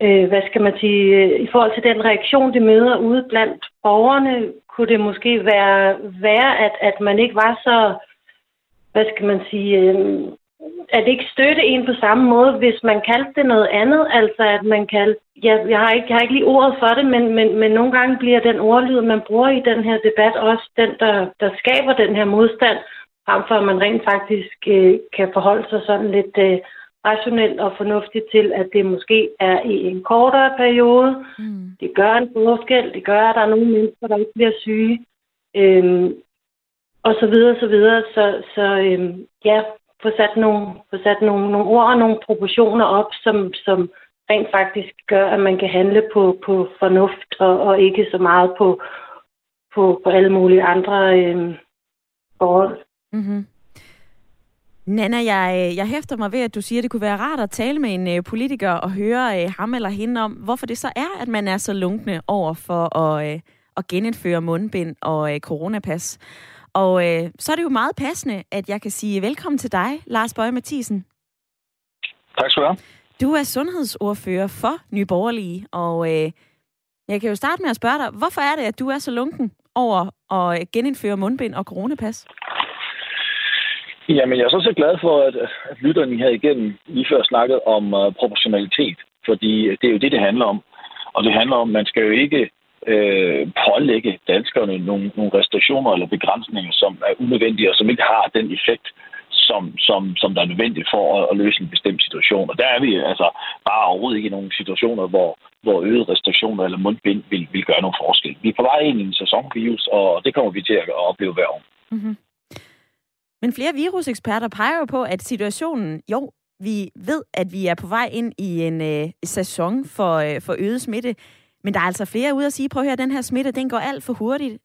øh, hvad skal man sige, øh, i forhold til den reaktion, det møder ude blandt borgerne, kunne det måske være, være at, at man ikke var så, hvad skal man sige, øh, at ikke støtte en på samme måde, hvis man kaldte det noget andet. Altså at man kaldte, ja, jeg, har ikke, jeg har ikke lige ordet for det, men, men, men nogle gange bliver den ordlyd, man bruger i den her debat, også den, der, der skaber den her modstand, frem for at man rent faktisk øh, kan forholde sig sådan lidt... Øh, rationelt og fornuftigt til, at det måske er i en kortere periode. Mm. Det gør en forskel. Det gør, at der er nogle mennesker, der ikke bliver syge. Øhm, og så videre, så videre. Så, så øhm, ja, få sat, nogle, få sat nogle, nogle ord og nogle proportioner op, som, som rent faktisk gør, at man kan handle på, på fornuft og, og ikke så meget på, på, på alle mulige andre øhm, forhold. Mm-hmm. Nana, jeg, jeg hæfter mig ved, at du siger, at det kunne være rart at tale med en uh, politiker og høre uh, ham eller hende om, hvorfor det så er, at man er så lunkne over for at, uh, at genindføre mundbind og uh, coronapas. Og uh, så er det jo meget passende, at jeg kan sige velkommen til dig, Lars Bøje Mathisen. Tak skal du have. Du er sundhedsordfører for Nye Borgerlige, og uh, jeg kan jo starte med at spørge dig, hvorfor er det, at du er så lunken over at genindføre mundbind og coronapas? Jamen, jeg er så så glad for, at, at lytterne her igennem lige før snakket om uh, proportionalitet, fordi øh, det er jo det, det handler om. Og det handler om, at man skal jo ikke øh, pålægge danskerne nogle, nogle restriktioner eller begrænsninger, som er unødvendige og som ikke har den effekt, som, som, som der er nødvendigt for at, at løse en bestemt situation. Og der er vi altså bare overhovedet ikke i nogle situationer, hvor, hvor øget restriktioner eller mundbind vil, vil gøre nogen forskel. Vi er på vej ind i en sæsonvirus, og det kommer vi til at opleve hver år. Mm-hmm. Men flere viruseksperter peger jo på, at situationen, jo, vi ved, at vi er på vej ind i en øh, sæson for, øh, for øget smitte, men der er altså flere ude at sige, prøv at høre, den her smitte, den går alt for hurtigt.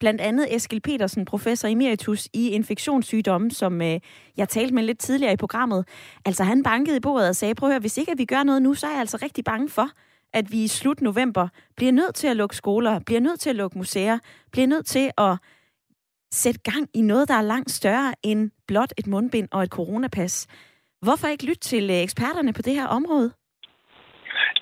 Blandt andet Eskil Petersen, professor emeritus i infektionssygdomme, som øh, jeg talte med lidt tidligere i programmet. Altså han bankede i bordet og sagde, prøv at høre, hvis ikke at vi gør noget nu, så er jeg altså rigtig bange for, at vi i slut november bliver nødt til at lukke skoler, bliver nødt til at lukke museer, bliver nødt til at sætte gang i noget, der er langt større end blot et mundbind og et coronapas. Hvorfor ikke lytte til øh, eksperterne på det her område?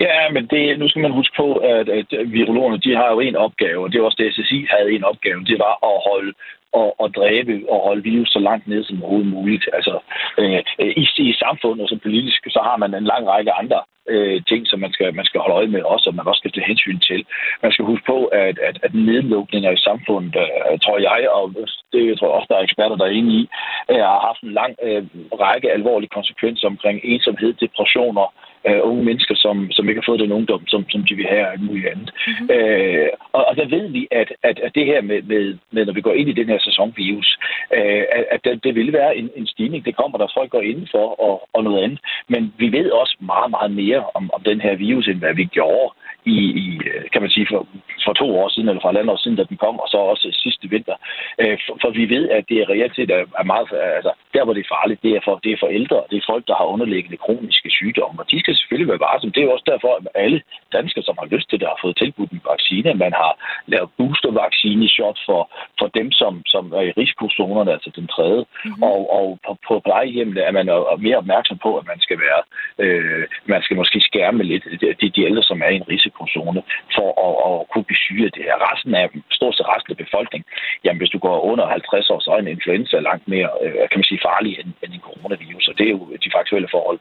Ja, men det, nu skal man huske på, at, at virologerne de har jo en opgave, og det var også det, SSI havde en opgave, det var at holde at, at dræbe og holde virus så langt ned som overhovedet muligt. Altså, øh, i, i samfundet og så politisk, så har man en lang række andre øh, ting, som man skal, man skal holde øje med også, og man også skal tage hensyn til. Man skal huske på, at, at, at nedlukninger i samfundet, øh, tror jeg, og det jeg tror jeg også, der er eksperter, der er inde i, øh, har haft en lang øh, række alvorlige konsekvenser omkring ensomhed, depressioner, øh, unge mennesker, som, som ikke har fået den ungdom, som, som de vil have og muligt andet. Mm-hmm. Øh, og, og der ved vi, at, at, at det her med, med, med, når vi går ind i den her sæsonvirus, øh, at, at det, det vil være en, en stigning. Det kommer, der folk går indenfor og, og noget andet. Men vi ved også meget, meget mere om, om den her virus, end hvad vi gjorde i, i kan man sige, for, for to år siden, eller for et andet år siden, da den kom, og så også sidste vinter. Øh, for, for vi ved, at det er reelt set er meget, altså, der hvor det er farligt, det er for, det er for ældre, det er folk, der har underliggende kroniske sygdomme, og de skal selvfølgelig være varsomme. Det er jo også derfor, at alle danskere, som har lyst til det, har fået tilbudt en vaccine. Man har lavet boostervaccine shot for, for dem, som, som er i risikozonerne, altså den tredje. Mm-hmm. Og, og på, på plejehjemmene er man mere opmærksom på, at man skal være, øh, man skal måske skærme lidt de, de ældre, som er i en risikozone, for at, at kunne blive syge af det her. Resten af, stort set resten af befolkningen, jamen hvis du går under 50 år, så er en influenza langt mere, øh, kan man sige, farlig end, end en coronavirus, og det er jo de faktuelle forhold.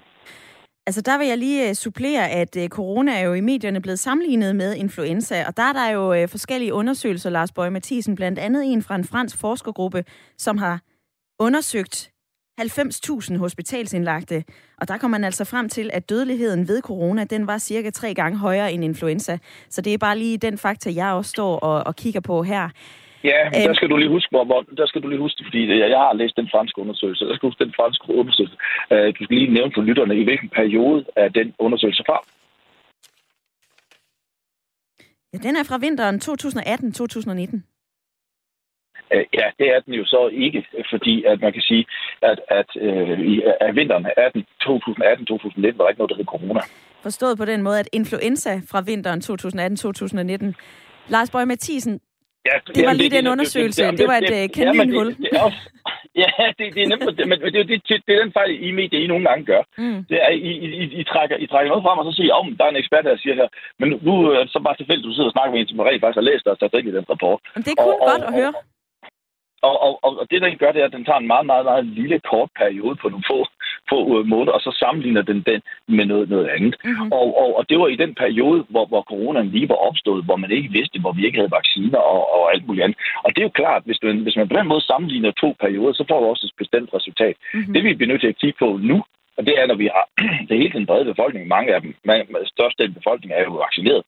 Altså der vil jeg lige øh, supplere, at øh, corona er jo i medierne blevet sammenlignet med influenza, og der er der jo forskellige undersøgelser, Lars Bøge Mathisen, blandt andet en fra en fransk forskergruppe, som har undersøgt 90.000 hospitalsindlagte, og der kom man altså frem til, at dødeligheden ved corona, den var cirka tre gange højere end influenza. Så det er bare lige den fakta, jeg også står og, og kigger på her. Ja, der skal du lige huske, hvor, der skal du lige huske, fordi jeg har læst den franske undersøgelse. Der skal huske den franske undersøgelse. Øh, du skal lige nævne for lytterne, i hvilken periode er den undersøgelse fra? Ja, den er fra vinteren 2018-2019. Øh, ja, det er den jo så ikke, fordi at man kan sige, at, at øh, i af vinteren 2018-2019 var der ikke noget, der hed corona. Forstået på den måde, at influenza fra vinteren 2018-2019 Lars Bøge Mathisen, Ja, det, var lige det, den undersøgelse. Det, det, det var et det, kaninhul. Det, det, også, ja, det, det er nemt, men det, det, det, det er den fejl, I medier, I nogle gange gør. Mm. Det er, I, I, I, trækker, I trækker noget frem, og så siger I, oh, der er en ekspert, der siger her, men nu, er det så bare tilfældigt, du sidder og snakker med en, som rent faktisk har læst og taget i den rapport. Men det er kun og, godt og, at høre. Og, og, og, og det, den gør, det er, at den tager en meget, meget, meget lille, kort periode på nogle få, få øh, måneder, og så sammenligner den den med noget, noget andet. Mm-hmm. Og, og, og det var i den periode, hvor, hvor coronaen lige var opstået, hvor man ikke vidste, hvor vi ikke havde vacciner og, og alt muligt andet. Og det er jo klart, hvis, du, hvis man på den måde sammenligner to perioder, så får du også et bestemt resultat. Mm-hmm. Det vi bliver nødt til at kigge på nu, og det er, når vi har det hele den brede befolkning, mange af dem, største del af befolkningen er jo vaccineret.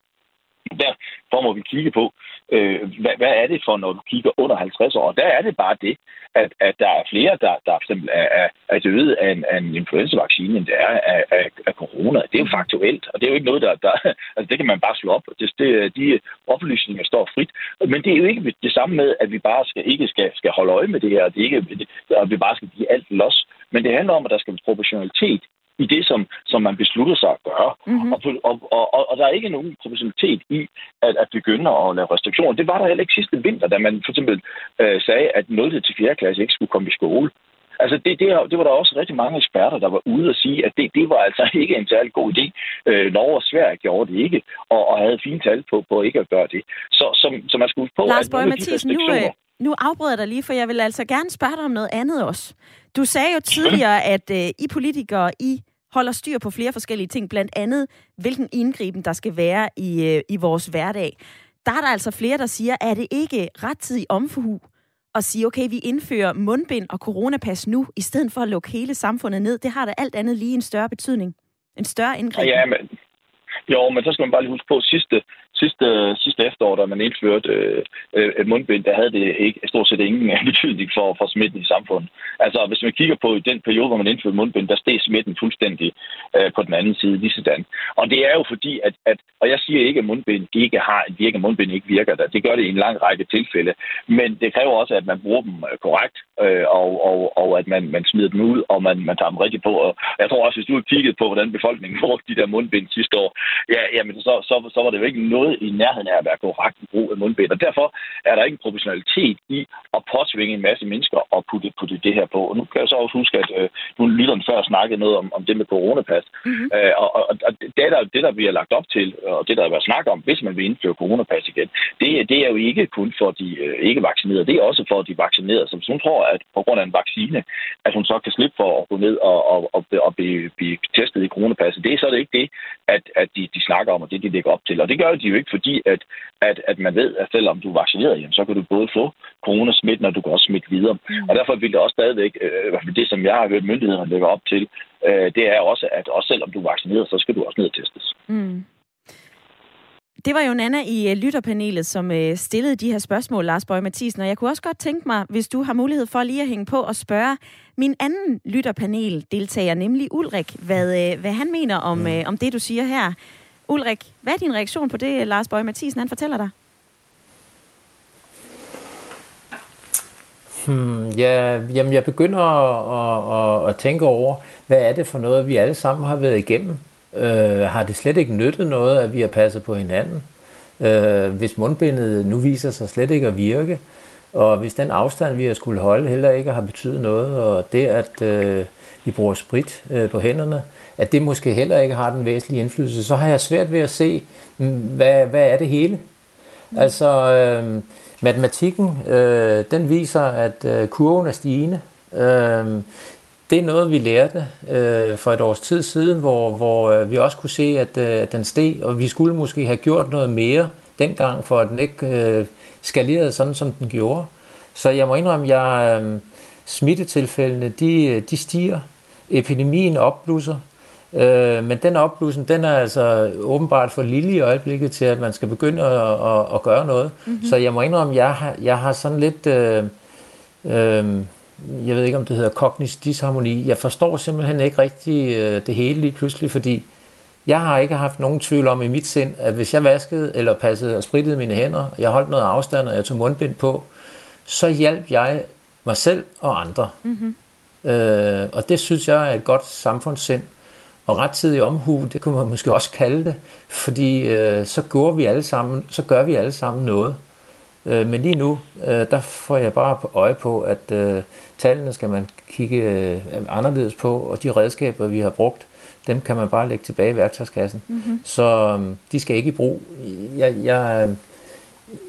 Derfor må vi kigge på, øh, hvad, hvad er det for, når du kigger under 50 år? Der er det bare det, at, at der er flere, der, der eksempel er, er, er døde af en, af en influenzavaccine, end der er af, af, af corona. Det er jo faktuelt, og det er jo ikke noget, der... der altså, det kan man bare slå op. Det, det, de oplysninger står frit. Men det er jo ikke det samme med, at vi bare skal, ikke skal, skal holde øje med det her, det ikke, og vi bare skal give alt los. Men det handler om, at der skal være proportionalitet i det, som, som man beslutter sig at gøre. Mm-hmm. Og, og, og, og der er ikke nogen proportionalitet i at, at begynde at lave restriktioner. Det var der heller ikke sidste vinter, da man for eksempel øh, sagde, at 0. til 4. klasse ikke skulle komme i skole. Altså det, det, det var der også rigtig mange eksperter, der var ude og sige, at det, det var altså ikke en særlig god idé. Øh, Norge og Sverige gjorde det ikke, og, og havde fint tal på, på ikke at gøre det. Så, så, så man skulle på, Lars Bøge Mathisen, nu, øh, nu afbryder jeg dig lige, for jeg vil altså gerne spørge dig om noget andet også. Du sagde jo tidligere, at øh, I politikere, I holder styr på flere forskellige ting, blandt andet hvilken indgriben der skal være i, øh, i vores hverdag. Der er der altså flere, der siger, er det ikke rettidig omforhu at sige, okay, vi indfører mundbind og coronapas nu, i stedet for at lukke hele samfundet ned. Det har da alt andet lige en større betydning. En større indgreb. Ja, men, jo, men så skal man bare lige huske på, sidste, sidste, sidste efterår, da man indførte øh, et mundbind, der havde det ikke stort set ingen øh, betydning for, for smitten i samfundet. Altså, hvis man kigger på den periode, hvor man indførte mundbind, der steg smitten fuldstændig øh, på den anden side lige sådan. Og det er jo fordi, at, at og jeg siger ikke, at mundbind ikke har en virke, mundbind ikke virker der. Det gør det i en lang række tilfælde. Men det kræver også, at man bruger dem øh, korrekt øh, og, og, og at man, man smider dem ud, og man, man tager dem rigtigt på. Og jeg tror også, hvis du har kigget på, hvordan befolkningen brugte de der mundbind sidste år, ja, jamen, så, så, så var det jo ikke noget i nærheden af at være korrekt brug af mundbind. Og derfor er der ikke en proportionalitet i at påtvinge en masse mennesker og putte, putte det her på. Og nu kan jeg så også huske, at øh, nu lytteren før snakkede noget om, om det med coronapas. Mm-hmm. Øh, og, og, og det, der, det, der vi har lagt op til, og det, der har været snak om, hvis man vil indføre coronapas igen, det, det er jo ikke kun for de øh, ikke vaccinerede, det er også for de vaccinerede. Hvis hun tror, at på grund af en vaccine, at hun så kan slippe for at gå ned og, og, og, og blive, blive testet i coronapasset, det er så det ikke det, at, at de, de snakker om, og det de lægger op til. Og det gør de jo ikke, fordi at, at, at man ved, at selvom du er vaccineret, jamen, så kan du både få coronasmitte, og du kan også smitte videre. Mm. Og derfor vil det også stadigvæk, øh, det som jeg har hørt myndighederne lægger op til, øh, det er også, at også selvom du er vaccineret, så skal du også ned og testes. Mm. Det var jo Nana i øh, lytterpanelet, som øh, stillede de her spørgsmål, Lars Bøge Mathisen. Og jeg kunne også godt tænke mig, hvis du har mulighed for lige at hænge på og spørge min anden lytterpanel-deltager, nemlig Ulrik, hvad, øh, hvad han mener om, mm. om det, du siger her. Ulrik, hvad er din reaktion på det, Lars Bøge Mathisen han fortæller dig? Hmm, ja, jamen jeg begynder at, at, at tænke over, hvad er det for noget, vi alle sammen har været igennem øh, har det slet ikke nyttet noget, at vi har passet på hinanden. Øh, hvis mundbindet nu viser sig slet ikke at virke, og hvis den afstand, vi har skulle holde, heller ikke har betydet noget, og det, at øh, vi bruger sprit øh, på hænderne, at det måske heller ikke har den væsentlige indflydelse, så har jeg svært ved at se, mm, hvad, hvad er det hele? Mm. Altså, øh, matematikken, øh, den viser, at øh, kurven er stigende. Øh, det er noget, vi lærte øh, for et års tid siden, hvor, hvor øh, vi også kunne se, at øh, den steg, og vi skulle måske have gjort noget mere dengang, for at den ikke øh, skalerede sådan, som den gjorde. Så jeg må indrømme, at jeg, øh, smittetilfældene, de, de stiger. Epidemien opblusser. Øh, men den opblussen, den er altså åbenbart for lille i øjeblikket til, at man skal begynde at, at, at gøre noget. Mm-hmm. Så jeg må indrømme, at jeg har, jeg har sådan lidt... Øh, øh, jeg ved ikke om det hedder kognitiv disharmoni. Jeg forstår simpelthen ikke rigtig øh, det hele lige pludselig, fordi jeg har ikke haft nogen tvivl om i mit sind, at hvis jeg vaskede eller passede og sprittede mine hænder, jeg holdt noget afstand, og jeg tog mundbind på, så hjalp jeg mig selv og andre. Mm-hmm. Øh, og det synes jeg er et godt samfundssind. Og rettidig omhu, det kunne man måske også kalde det, fordi øh, så, går vi alle sammen, så gør vi alle sammen noget. Øh, men lige nu, øh, der får jeg bare øje på, at øh, tallene skal man kigge øh, anderledes på, og de redskaber, vi har brugt, dem kan man bare lægge tilbage i værktøjskassen. Mm-hmm. Så øh, de skal ikke i brug. Jeg, jeg,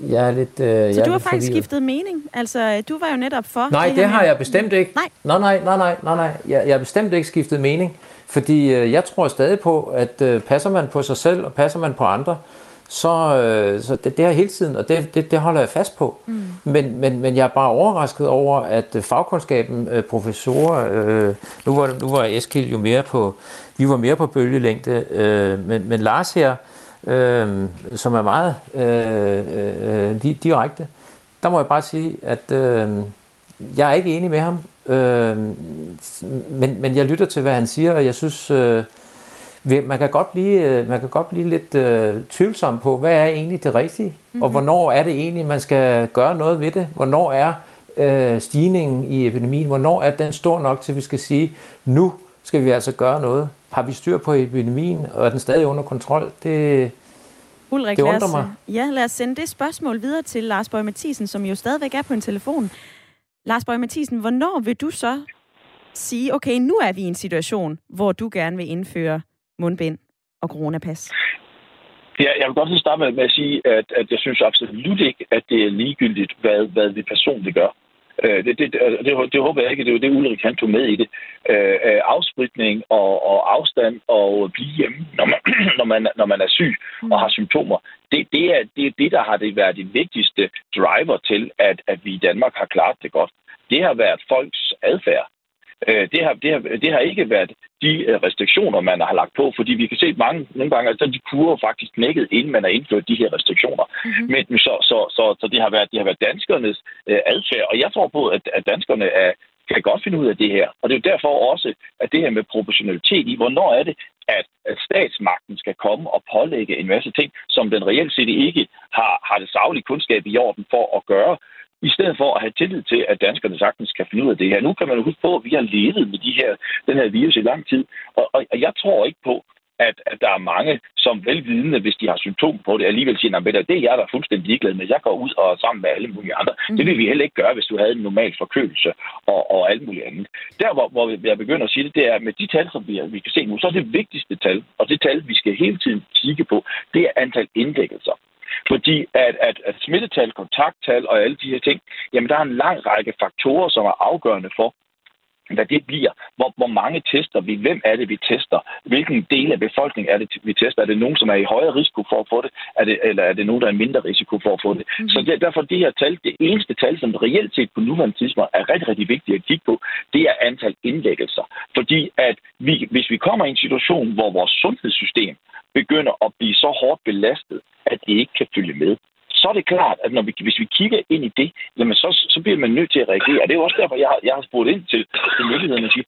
jeg er lidt... Øh, så jeg du har faktisk forvirret. skiftet mening? Altså, du var jo netop for... Nej, det, det har jeg bestemt ikke. Nej. Nej, nej, nej, nej, nej, nej. Jeg, jeg har bestemt ikke skiftet mening. Fordi øh, jeg tror stadig på, at øh, passer man på sig selv, og passer man på andre, så, øh, så det, det er hele tiden, og det, det, det holder jeg fast på. Mm. Men, men, men jeg er bare overrasket over, at øh, fagkundskaben, øh, professorer, øh, nu var, nu var Eskild jo mere på, vi var mere på bølgelængde, øh, men, men Lars her, øh, som er meget øh, øh, direkte, der må jeg bare sige, at øh, jeg er ikke enig med ham, øh, men, men jeg lytter til, hvad han siger, og jeg synes... Øh, man kan godt blive, øh, man kan godt blive lidt øh, tvivlsom på, hvad er egentlig det rigtige, mm-hmm. og hvornår er det egentlig, man skal gøre noget ved det? Hvornår er øh, stigningen i epidemien, hvornår er den stor nok til, at vi skal sige, nu skal vi altså gøre noget? Har vi styr på epidemien, og er den stadig under kontrol? Det, Ulrik, det undrer mig. Ja, lad os sende det spørgsmål videre til Lars Bøge Mathisen, som jo stadigvæk er på en telefon. Lars Bøge Mathisen, hvornår vil du så sige, okay, nu er vi i en situation, hvor du gerne vil indføre mundbind og coronapas? Ja, jeg vil godt starte med, med at sige, at, at jeg synes absolut ikke, at det er ligegyldigt, hvad, hvad vi personligt gør. Øh, det, det, altså, det, det håber jeg ikke, det er jo det, Ulrik han tog med i det. Øh, øh afspritning og, og afstand og blive hjemme, når man, når man, når man er syg og har symptomer. Det, det, er, det er det, der har det været det vigtigste driver til, at, at vi i Danmark har klaret det godt. Det har været folks adfærd. Øh, det, har, det, har, det har ikke været de øh, restriktioner, man har lagt på, fordi vi kan se at mange nogle gange, at de kurver faktisk knækket, inden man har indført de her restriktioner. Mm-hmm. Men så, så, så, så det, har været, det har været danskernes øh, adfærd, og jeg tror på, at, at danskerne er, kan godt finde ud af det her. Og det er jo derfor også, at det her med proportionalitet i, hvornår er det, at, at statsmagten skal komme og pålægge en masse ting, som den reelt set ikke har, har det savlige kundskab i orden for at gøre. i stedet for at have tillid til, at danskerne sagtens kan finde ud af det her. Nu kan man jo huske på, at vi har levet med de her, den her virus i lang tid, og, og, og jeg tror ikke på, at, at der er mange, som velvidende, hvis de har symptomer på det, alligevel siger, at det er jeg, der er fuldstændig ligeglad med. Jeg går ud og sammen med alle mulige andre. Mm. Det vil vi heller ikke gøre, hvis du havde en normal forkølelse og, og alt muligt andet. Der, hvor, hvor jeg begynder at sige det, det er, at med de tal, som vi, vi kan se nu, så er det vigtigste tal, og det tal, vi skal hele tiden kigge på, det er antal indlæggelser. Fordi at, at, at smittetal, kontakttal og alle de her ting, jamen der er en lang række faktorer, som er afgørende for, hvad det bliver, hvor, hvor mange tester vi, hvem er det, vi tester, hvilken del af befolkningen er det, vi tester, er det nogen, som er i højere risiko for at få det, er det eller er det nogen, der er mindre risiko for at få det. Mm. Så det, derfor det her tal, det eneste tal, som reelt set på nuværende tidspunkt er rigtig, rigtig vigtigt at kigge på, det er antal indlæggelser. Fordi at vi, hvis vi kommer i en situation, hvor vores sundhedssystem begynder at blive så hårdt belastet, at det ikke kan følge med, så er det klart, at når vi, hvis vi kigger ind i det, jamen så, så bliver man nødt til at reagere. Og det er jo også derfor, jeg, jeg har spurgt ind til, til myndighederne og sige,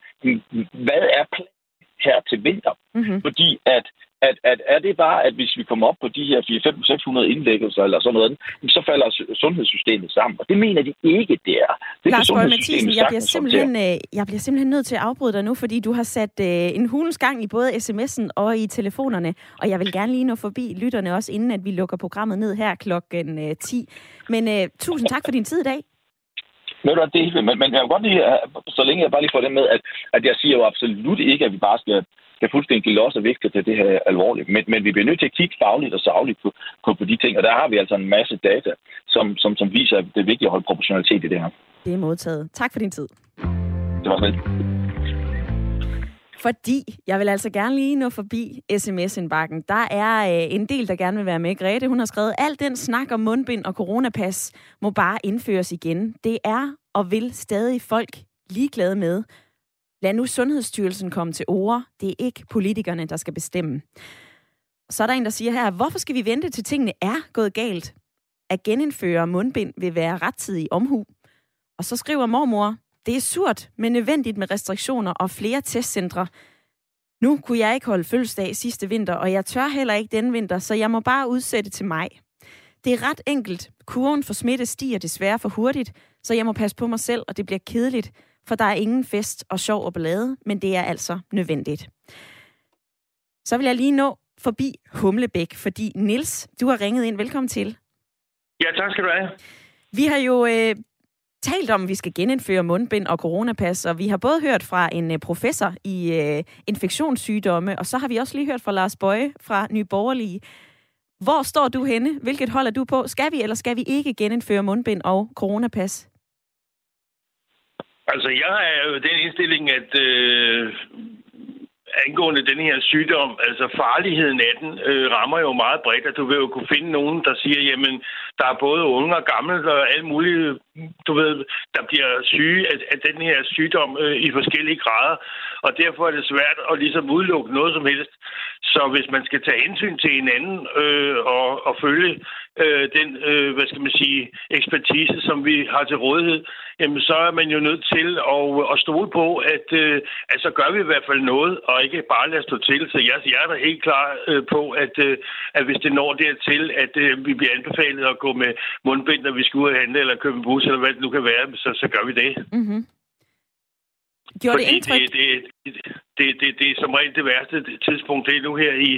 hvad er planen her til vinter? Mm-hmm. Fordi at at, at er det bare, at hvis vi kommer op på de her 400-600 indlæggelser eller sådan noget, så falder sundhedssystemet sammen. Og det mener de ikke, det er. Det Lars Borg Mathisen, jeg bliver, simpelthen, øh, jeg bliver simpelthen nødt til at afbryde dig nu, fordi du har sat øh, en hulens gang i både sms'en og i telefonerne, og jeg vil gerne lige nå forbi lytterne også, inden at vi lukker programmet ned her klokken øh, 10. Men øh, tusind tak for din tid i dag. Ved du, det men, men jeg vil godt lige, så længe jeg bare lige får det med, at, at jeg siger jo absolut ikke, at vi bare skal skal fuldstændig låse og vægte til det her alvorligt. Men, men vi bliver nødt til at kigge fagligt og sagligt på, på, på de ting, og der har vi altså en masse data, som, som, som viser, at det er vigtigt at holde proportionalitet i det her. Det er modtaget. Tak for din tid. Det var sådan fordi jeg vil altså gerne lige nå forbi sms-indbakken. Der er øh, en del, der gerne vil være med. Grete, hun har skrevet, al den snak om mundbind og coronapas må bare indføres igen. Det er og vil stadig folk ligeglade med, Lad nu Sundhedsstyrelsen komme til ord. Det er ikke politikerne, der skal bestemme. Så er der en, der siger her, hvorfor skal vi vente til tingene er gået galt? At genindføre mundbind vil være rettidig omhu. Og så skriver mormor, det er surt, men nødvendigt med restriktioner og flere testcentre. Nu kunne jeg ikke holde fødselsdag sidste vinter, og jeg tør heller ikke denne vinter, så jeg må bare udsætte til maj. Det er ret enkelt. Kurven for smitte stiger desværre for hurtigt, så jeg må passe på mig selv, og det bliver kedeligt for der er ingen fest og sjov og ballade, men det er altså nødvendigt. Så vil jeg lige nå forbi Humlebæk, fordi Nils, du har ringet ind. Velkommen til. Ja, tak skal du have. Vi har jo øh, talt om, at vi skal genindføre mundbind og coronapas, og vi har både hørt fra en øh, professor i øh, infektionssygdomme, og så har vi også lige hørt fra Lars Bøje fra Nye Borgerlige. Hvor står du henne? Hvilket hold er du på? Skal vi eller skal vi ikke genindføre mundbind og coronapas? Altså, jeg har jo den indstilling, at øh, angående den her sygdom, altså farligheden af den, øh, rammer jo meget bredt, at du vil jo kunne finde nogen, der siger, jamen, der er både unge og gamle og alle mulige, du ved, der bliver syge af, af den her sygdom øh, i forskellige grader, og derfor er det svært at ligesom udelukke noget som helst. Så hvis man skal tage hensyn til hinanden øh, og, og følge øh, den, øh, hvad skal man sige, ekspertise, som vi har til rådighed, jamen så er man jo nødt til at, at stole på, at, øh, at så gør vi i hvert fald noget, og ikke bare lade stå til. Så jeg, jeg er da helt klar øh, på, at, øh, at hvis det når dertil, at øh, vi bliver anbefalet at gå med mundbind, når vi skal ud og handle, eller købe en bus, eller hvad det nu kan være, så, så gør vi det. Mm-hmm. Gjorde Fordi det indtryk? Det, det, det, det, det er som regel det værste tidspunkt, det er nu her i,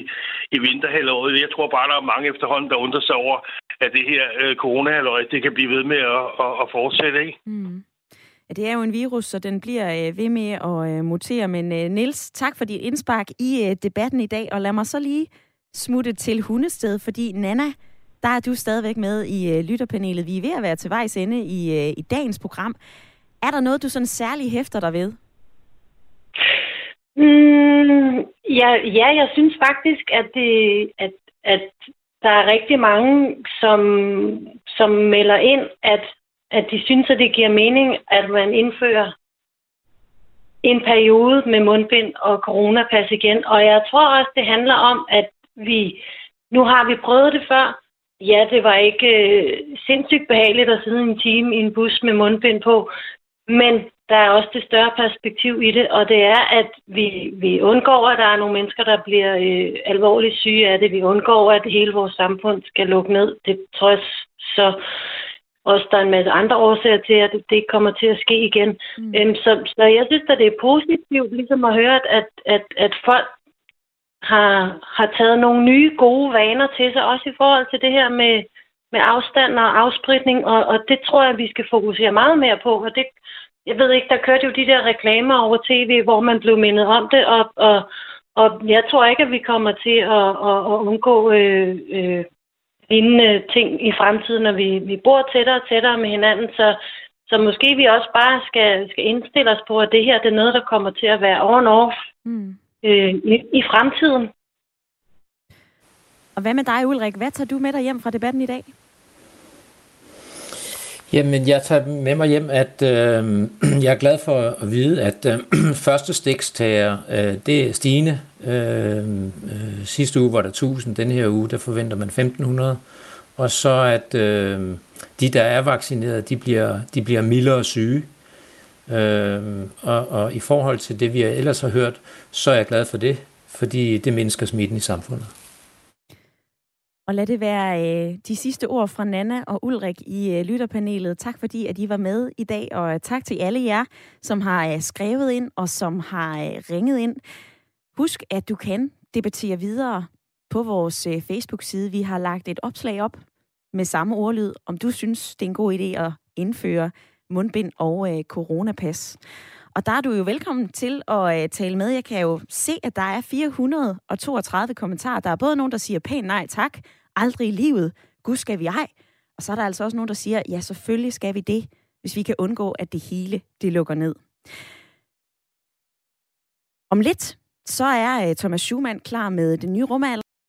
i vinterhalvåret. Jeg tror bare, der er mange efterhånden, der undrer sig over, at det her øh, coronahalvåret, det kan blive ved med at, at, at fortsætte. Ikke? Mm. Ja, det er jo en virus, så den bliver øh, ved med at øh, mutere. Men øh, Niels, tak for dit indspark i øh, debatten i dag, og lad mig så lige smutte til Hundested, fordi Nana, der er du stadigvæk med i øh, lytterpanelet. Vi er ved at være til vejs ende i, øh, i dagens program. Er der noget, du sådan særlig hæfter dig ved? Mm, ja, ja, jeg synes faktisk, at, det, at, at der er rigtig mange, som, som melder ind, at, at de synes, at det giver mening, at man indfører en periode med mundbind og coronapas igen. Og jeg tror også, det handler om, at vi nu har vi prøvet det før. Ja, det var ikke øh, sindssygt behageligt at sidde en time i en bus med mundbind på, men der er også det større perspektiv i det, og det er, at vi, vi undgår, at der er nogle mennesker, der bliver øh, alvorligt syge af det. Vi undgår, at hele vores samfund skal lukke ned. Det trods så også der er en masse andre årsager til, at det kommer til at ske igen. Mm. Øhm, så, så jeg synes, at det er positivt ligesom at høre, at, at, at folk har, har taget nogle nye gode vaner til sig, også i forhold til det her med, med afstand og afspritning, og, og det tror jeg, vi skal fokusere meget mere på, og det, jeg ved ikke, der kørte jo de der reklamer over tv, hvor man blev mindet om det, og, og, og jeg tror ikke, at vi kommer til at, at, at undgå øh, øh, lignende ting i fremtiden, når vi, vi bor tættere og tættere med hinanden. Så, så måske vi også bare skal, skal indstille os på, at det her det er noget, der kommer til at være on off mm. øh, i, i fremtiden. Og hvad med dig, Ulrik? Hvad tager du med dig hjem fra debatten i dag? Jamen, jeg tager med mig hjem, at øh, jeg er glad for at vide, at øh, første stikstager, øh, det er stigende. Øh, øh, sidste uge var der 1000, den her uge, der forventer man 1500. Og så at øh, de, der er vaccineret, de bliver, de bliver mildere syge. Øh, og, og i forhold til det, vi ellers har hørt, så er jeg glad for det, fordi det mindsker smitten i samfundet. Og lad det være øh, de sidste ord fra Nana og Ulrik i øh, lytterpanelet. Tak fordi, at I var med i dag, og øh, tak til alle jer, som har øh, skrevet ind og som har øh, ringet ind. Husk, at du kan debattere videre på vores øh, Facebook-side. Vi har lagt et opslag op med samme ordlyd, om du synes, det er en god idé at indføre mundbind og øh, coronapas. Og der er du jo velkommen til at øh, tale med. Jeg kan jo se, at der er 432 kommentarer. Der er både nogen, der siger pænt nej tak, aldrig i livet, gud skal vi ej. Og så er der altså også nogen, der siger, ja selvfølgelig skal vi det, hvis vi kan undgå, at det hele det lukker ned. Om lidt, så er øh, Thomas Schumann klar med den nye rumalder.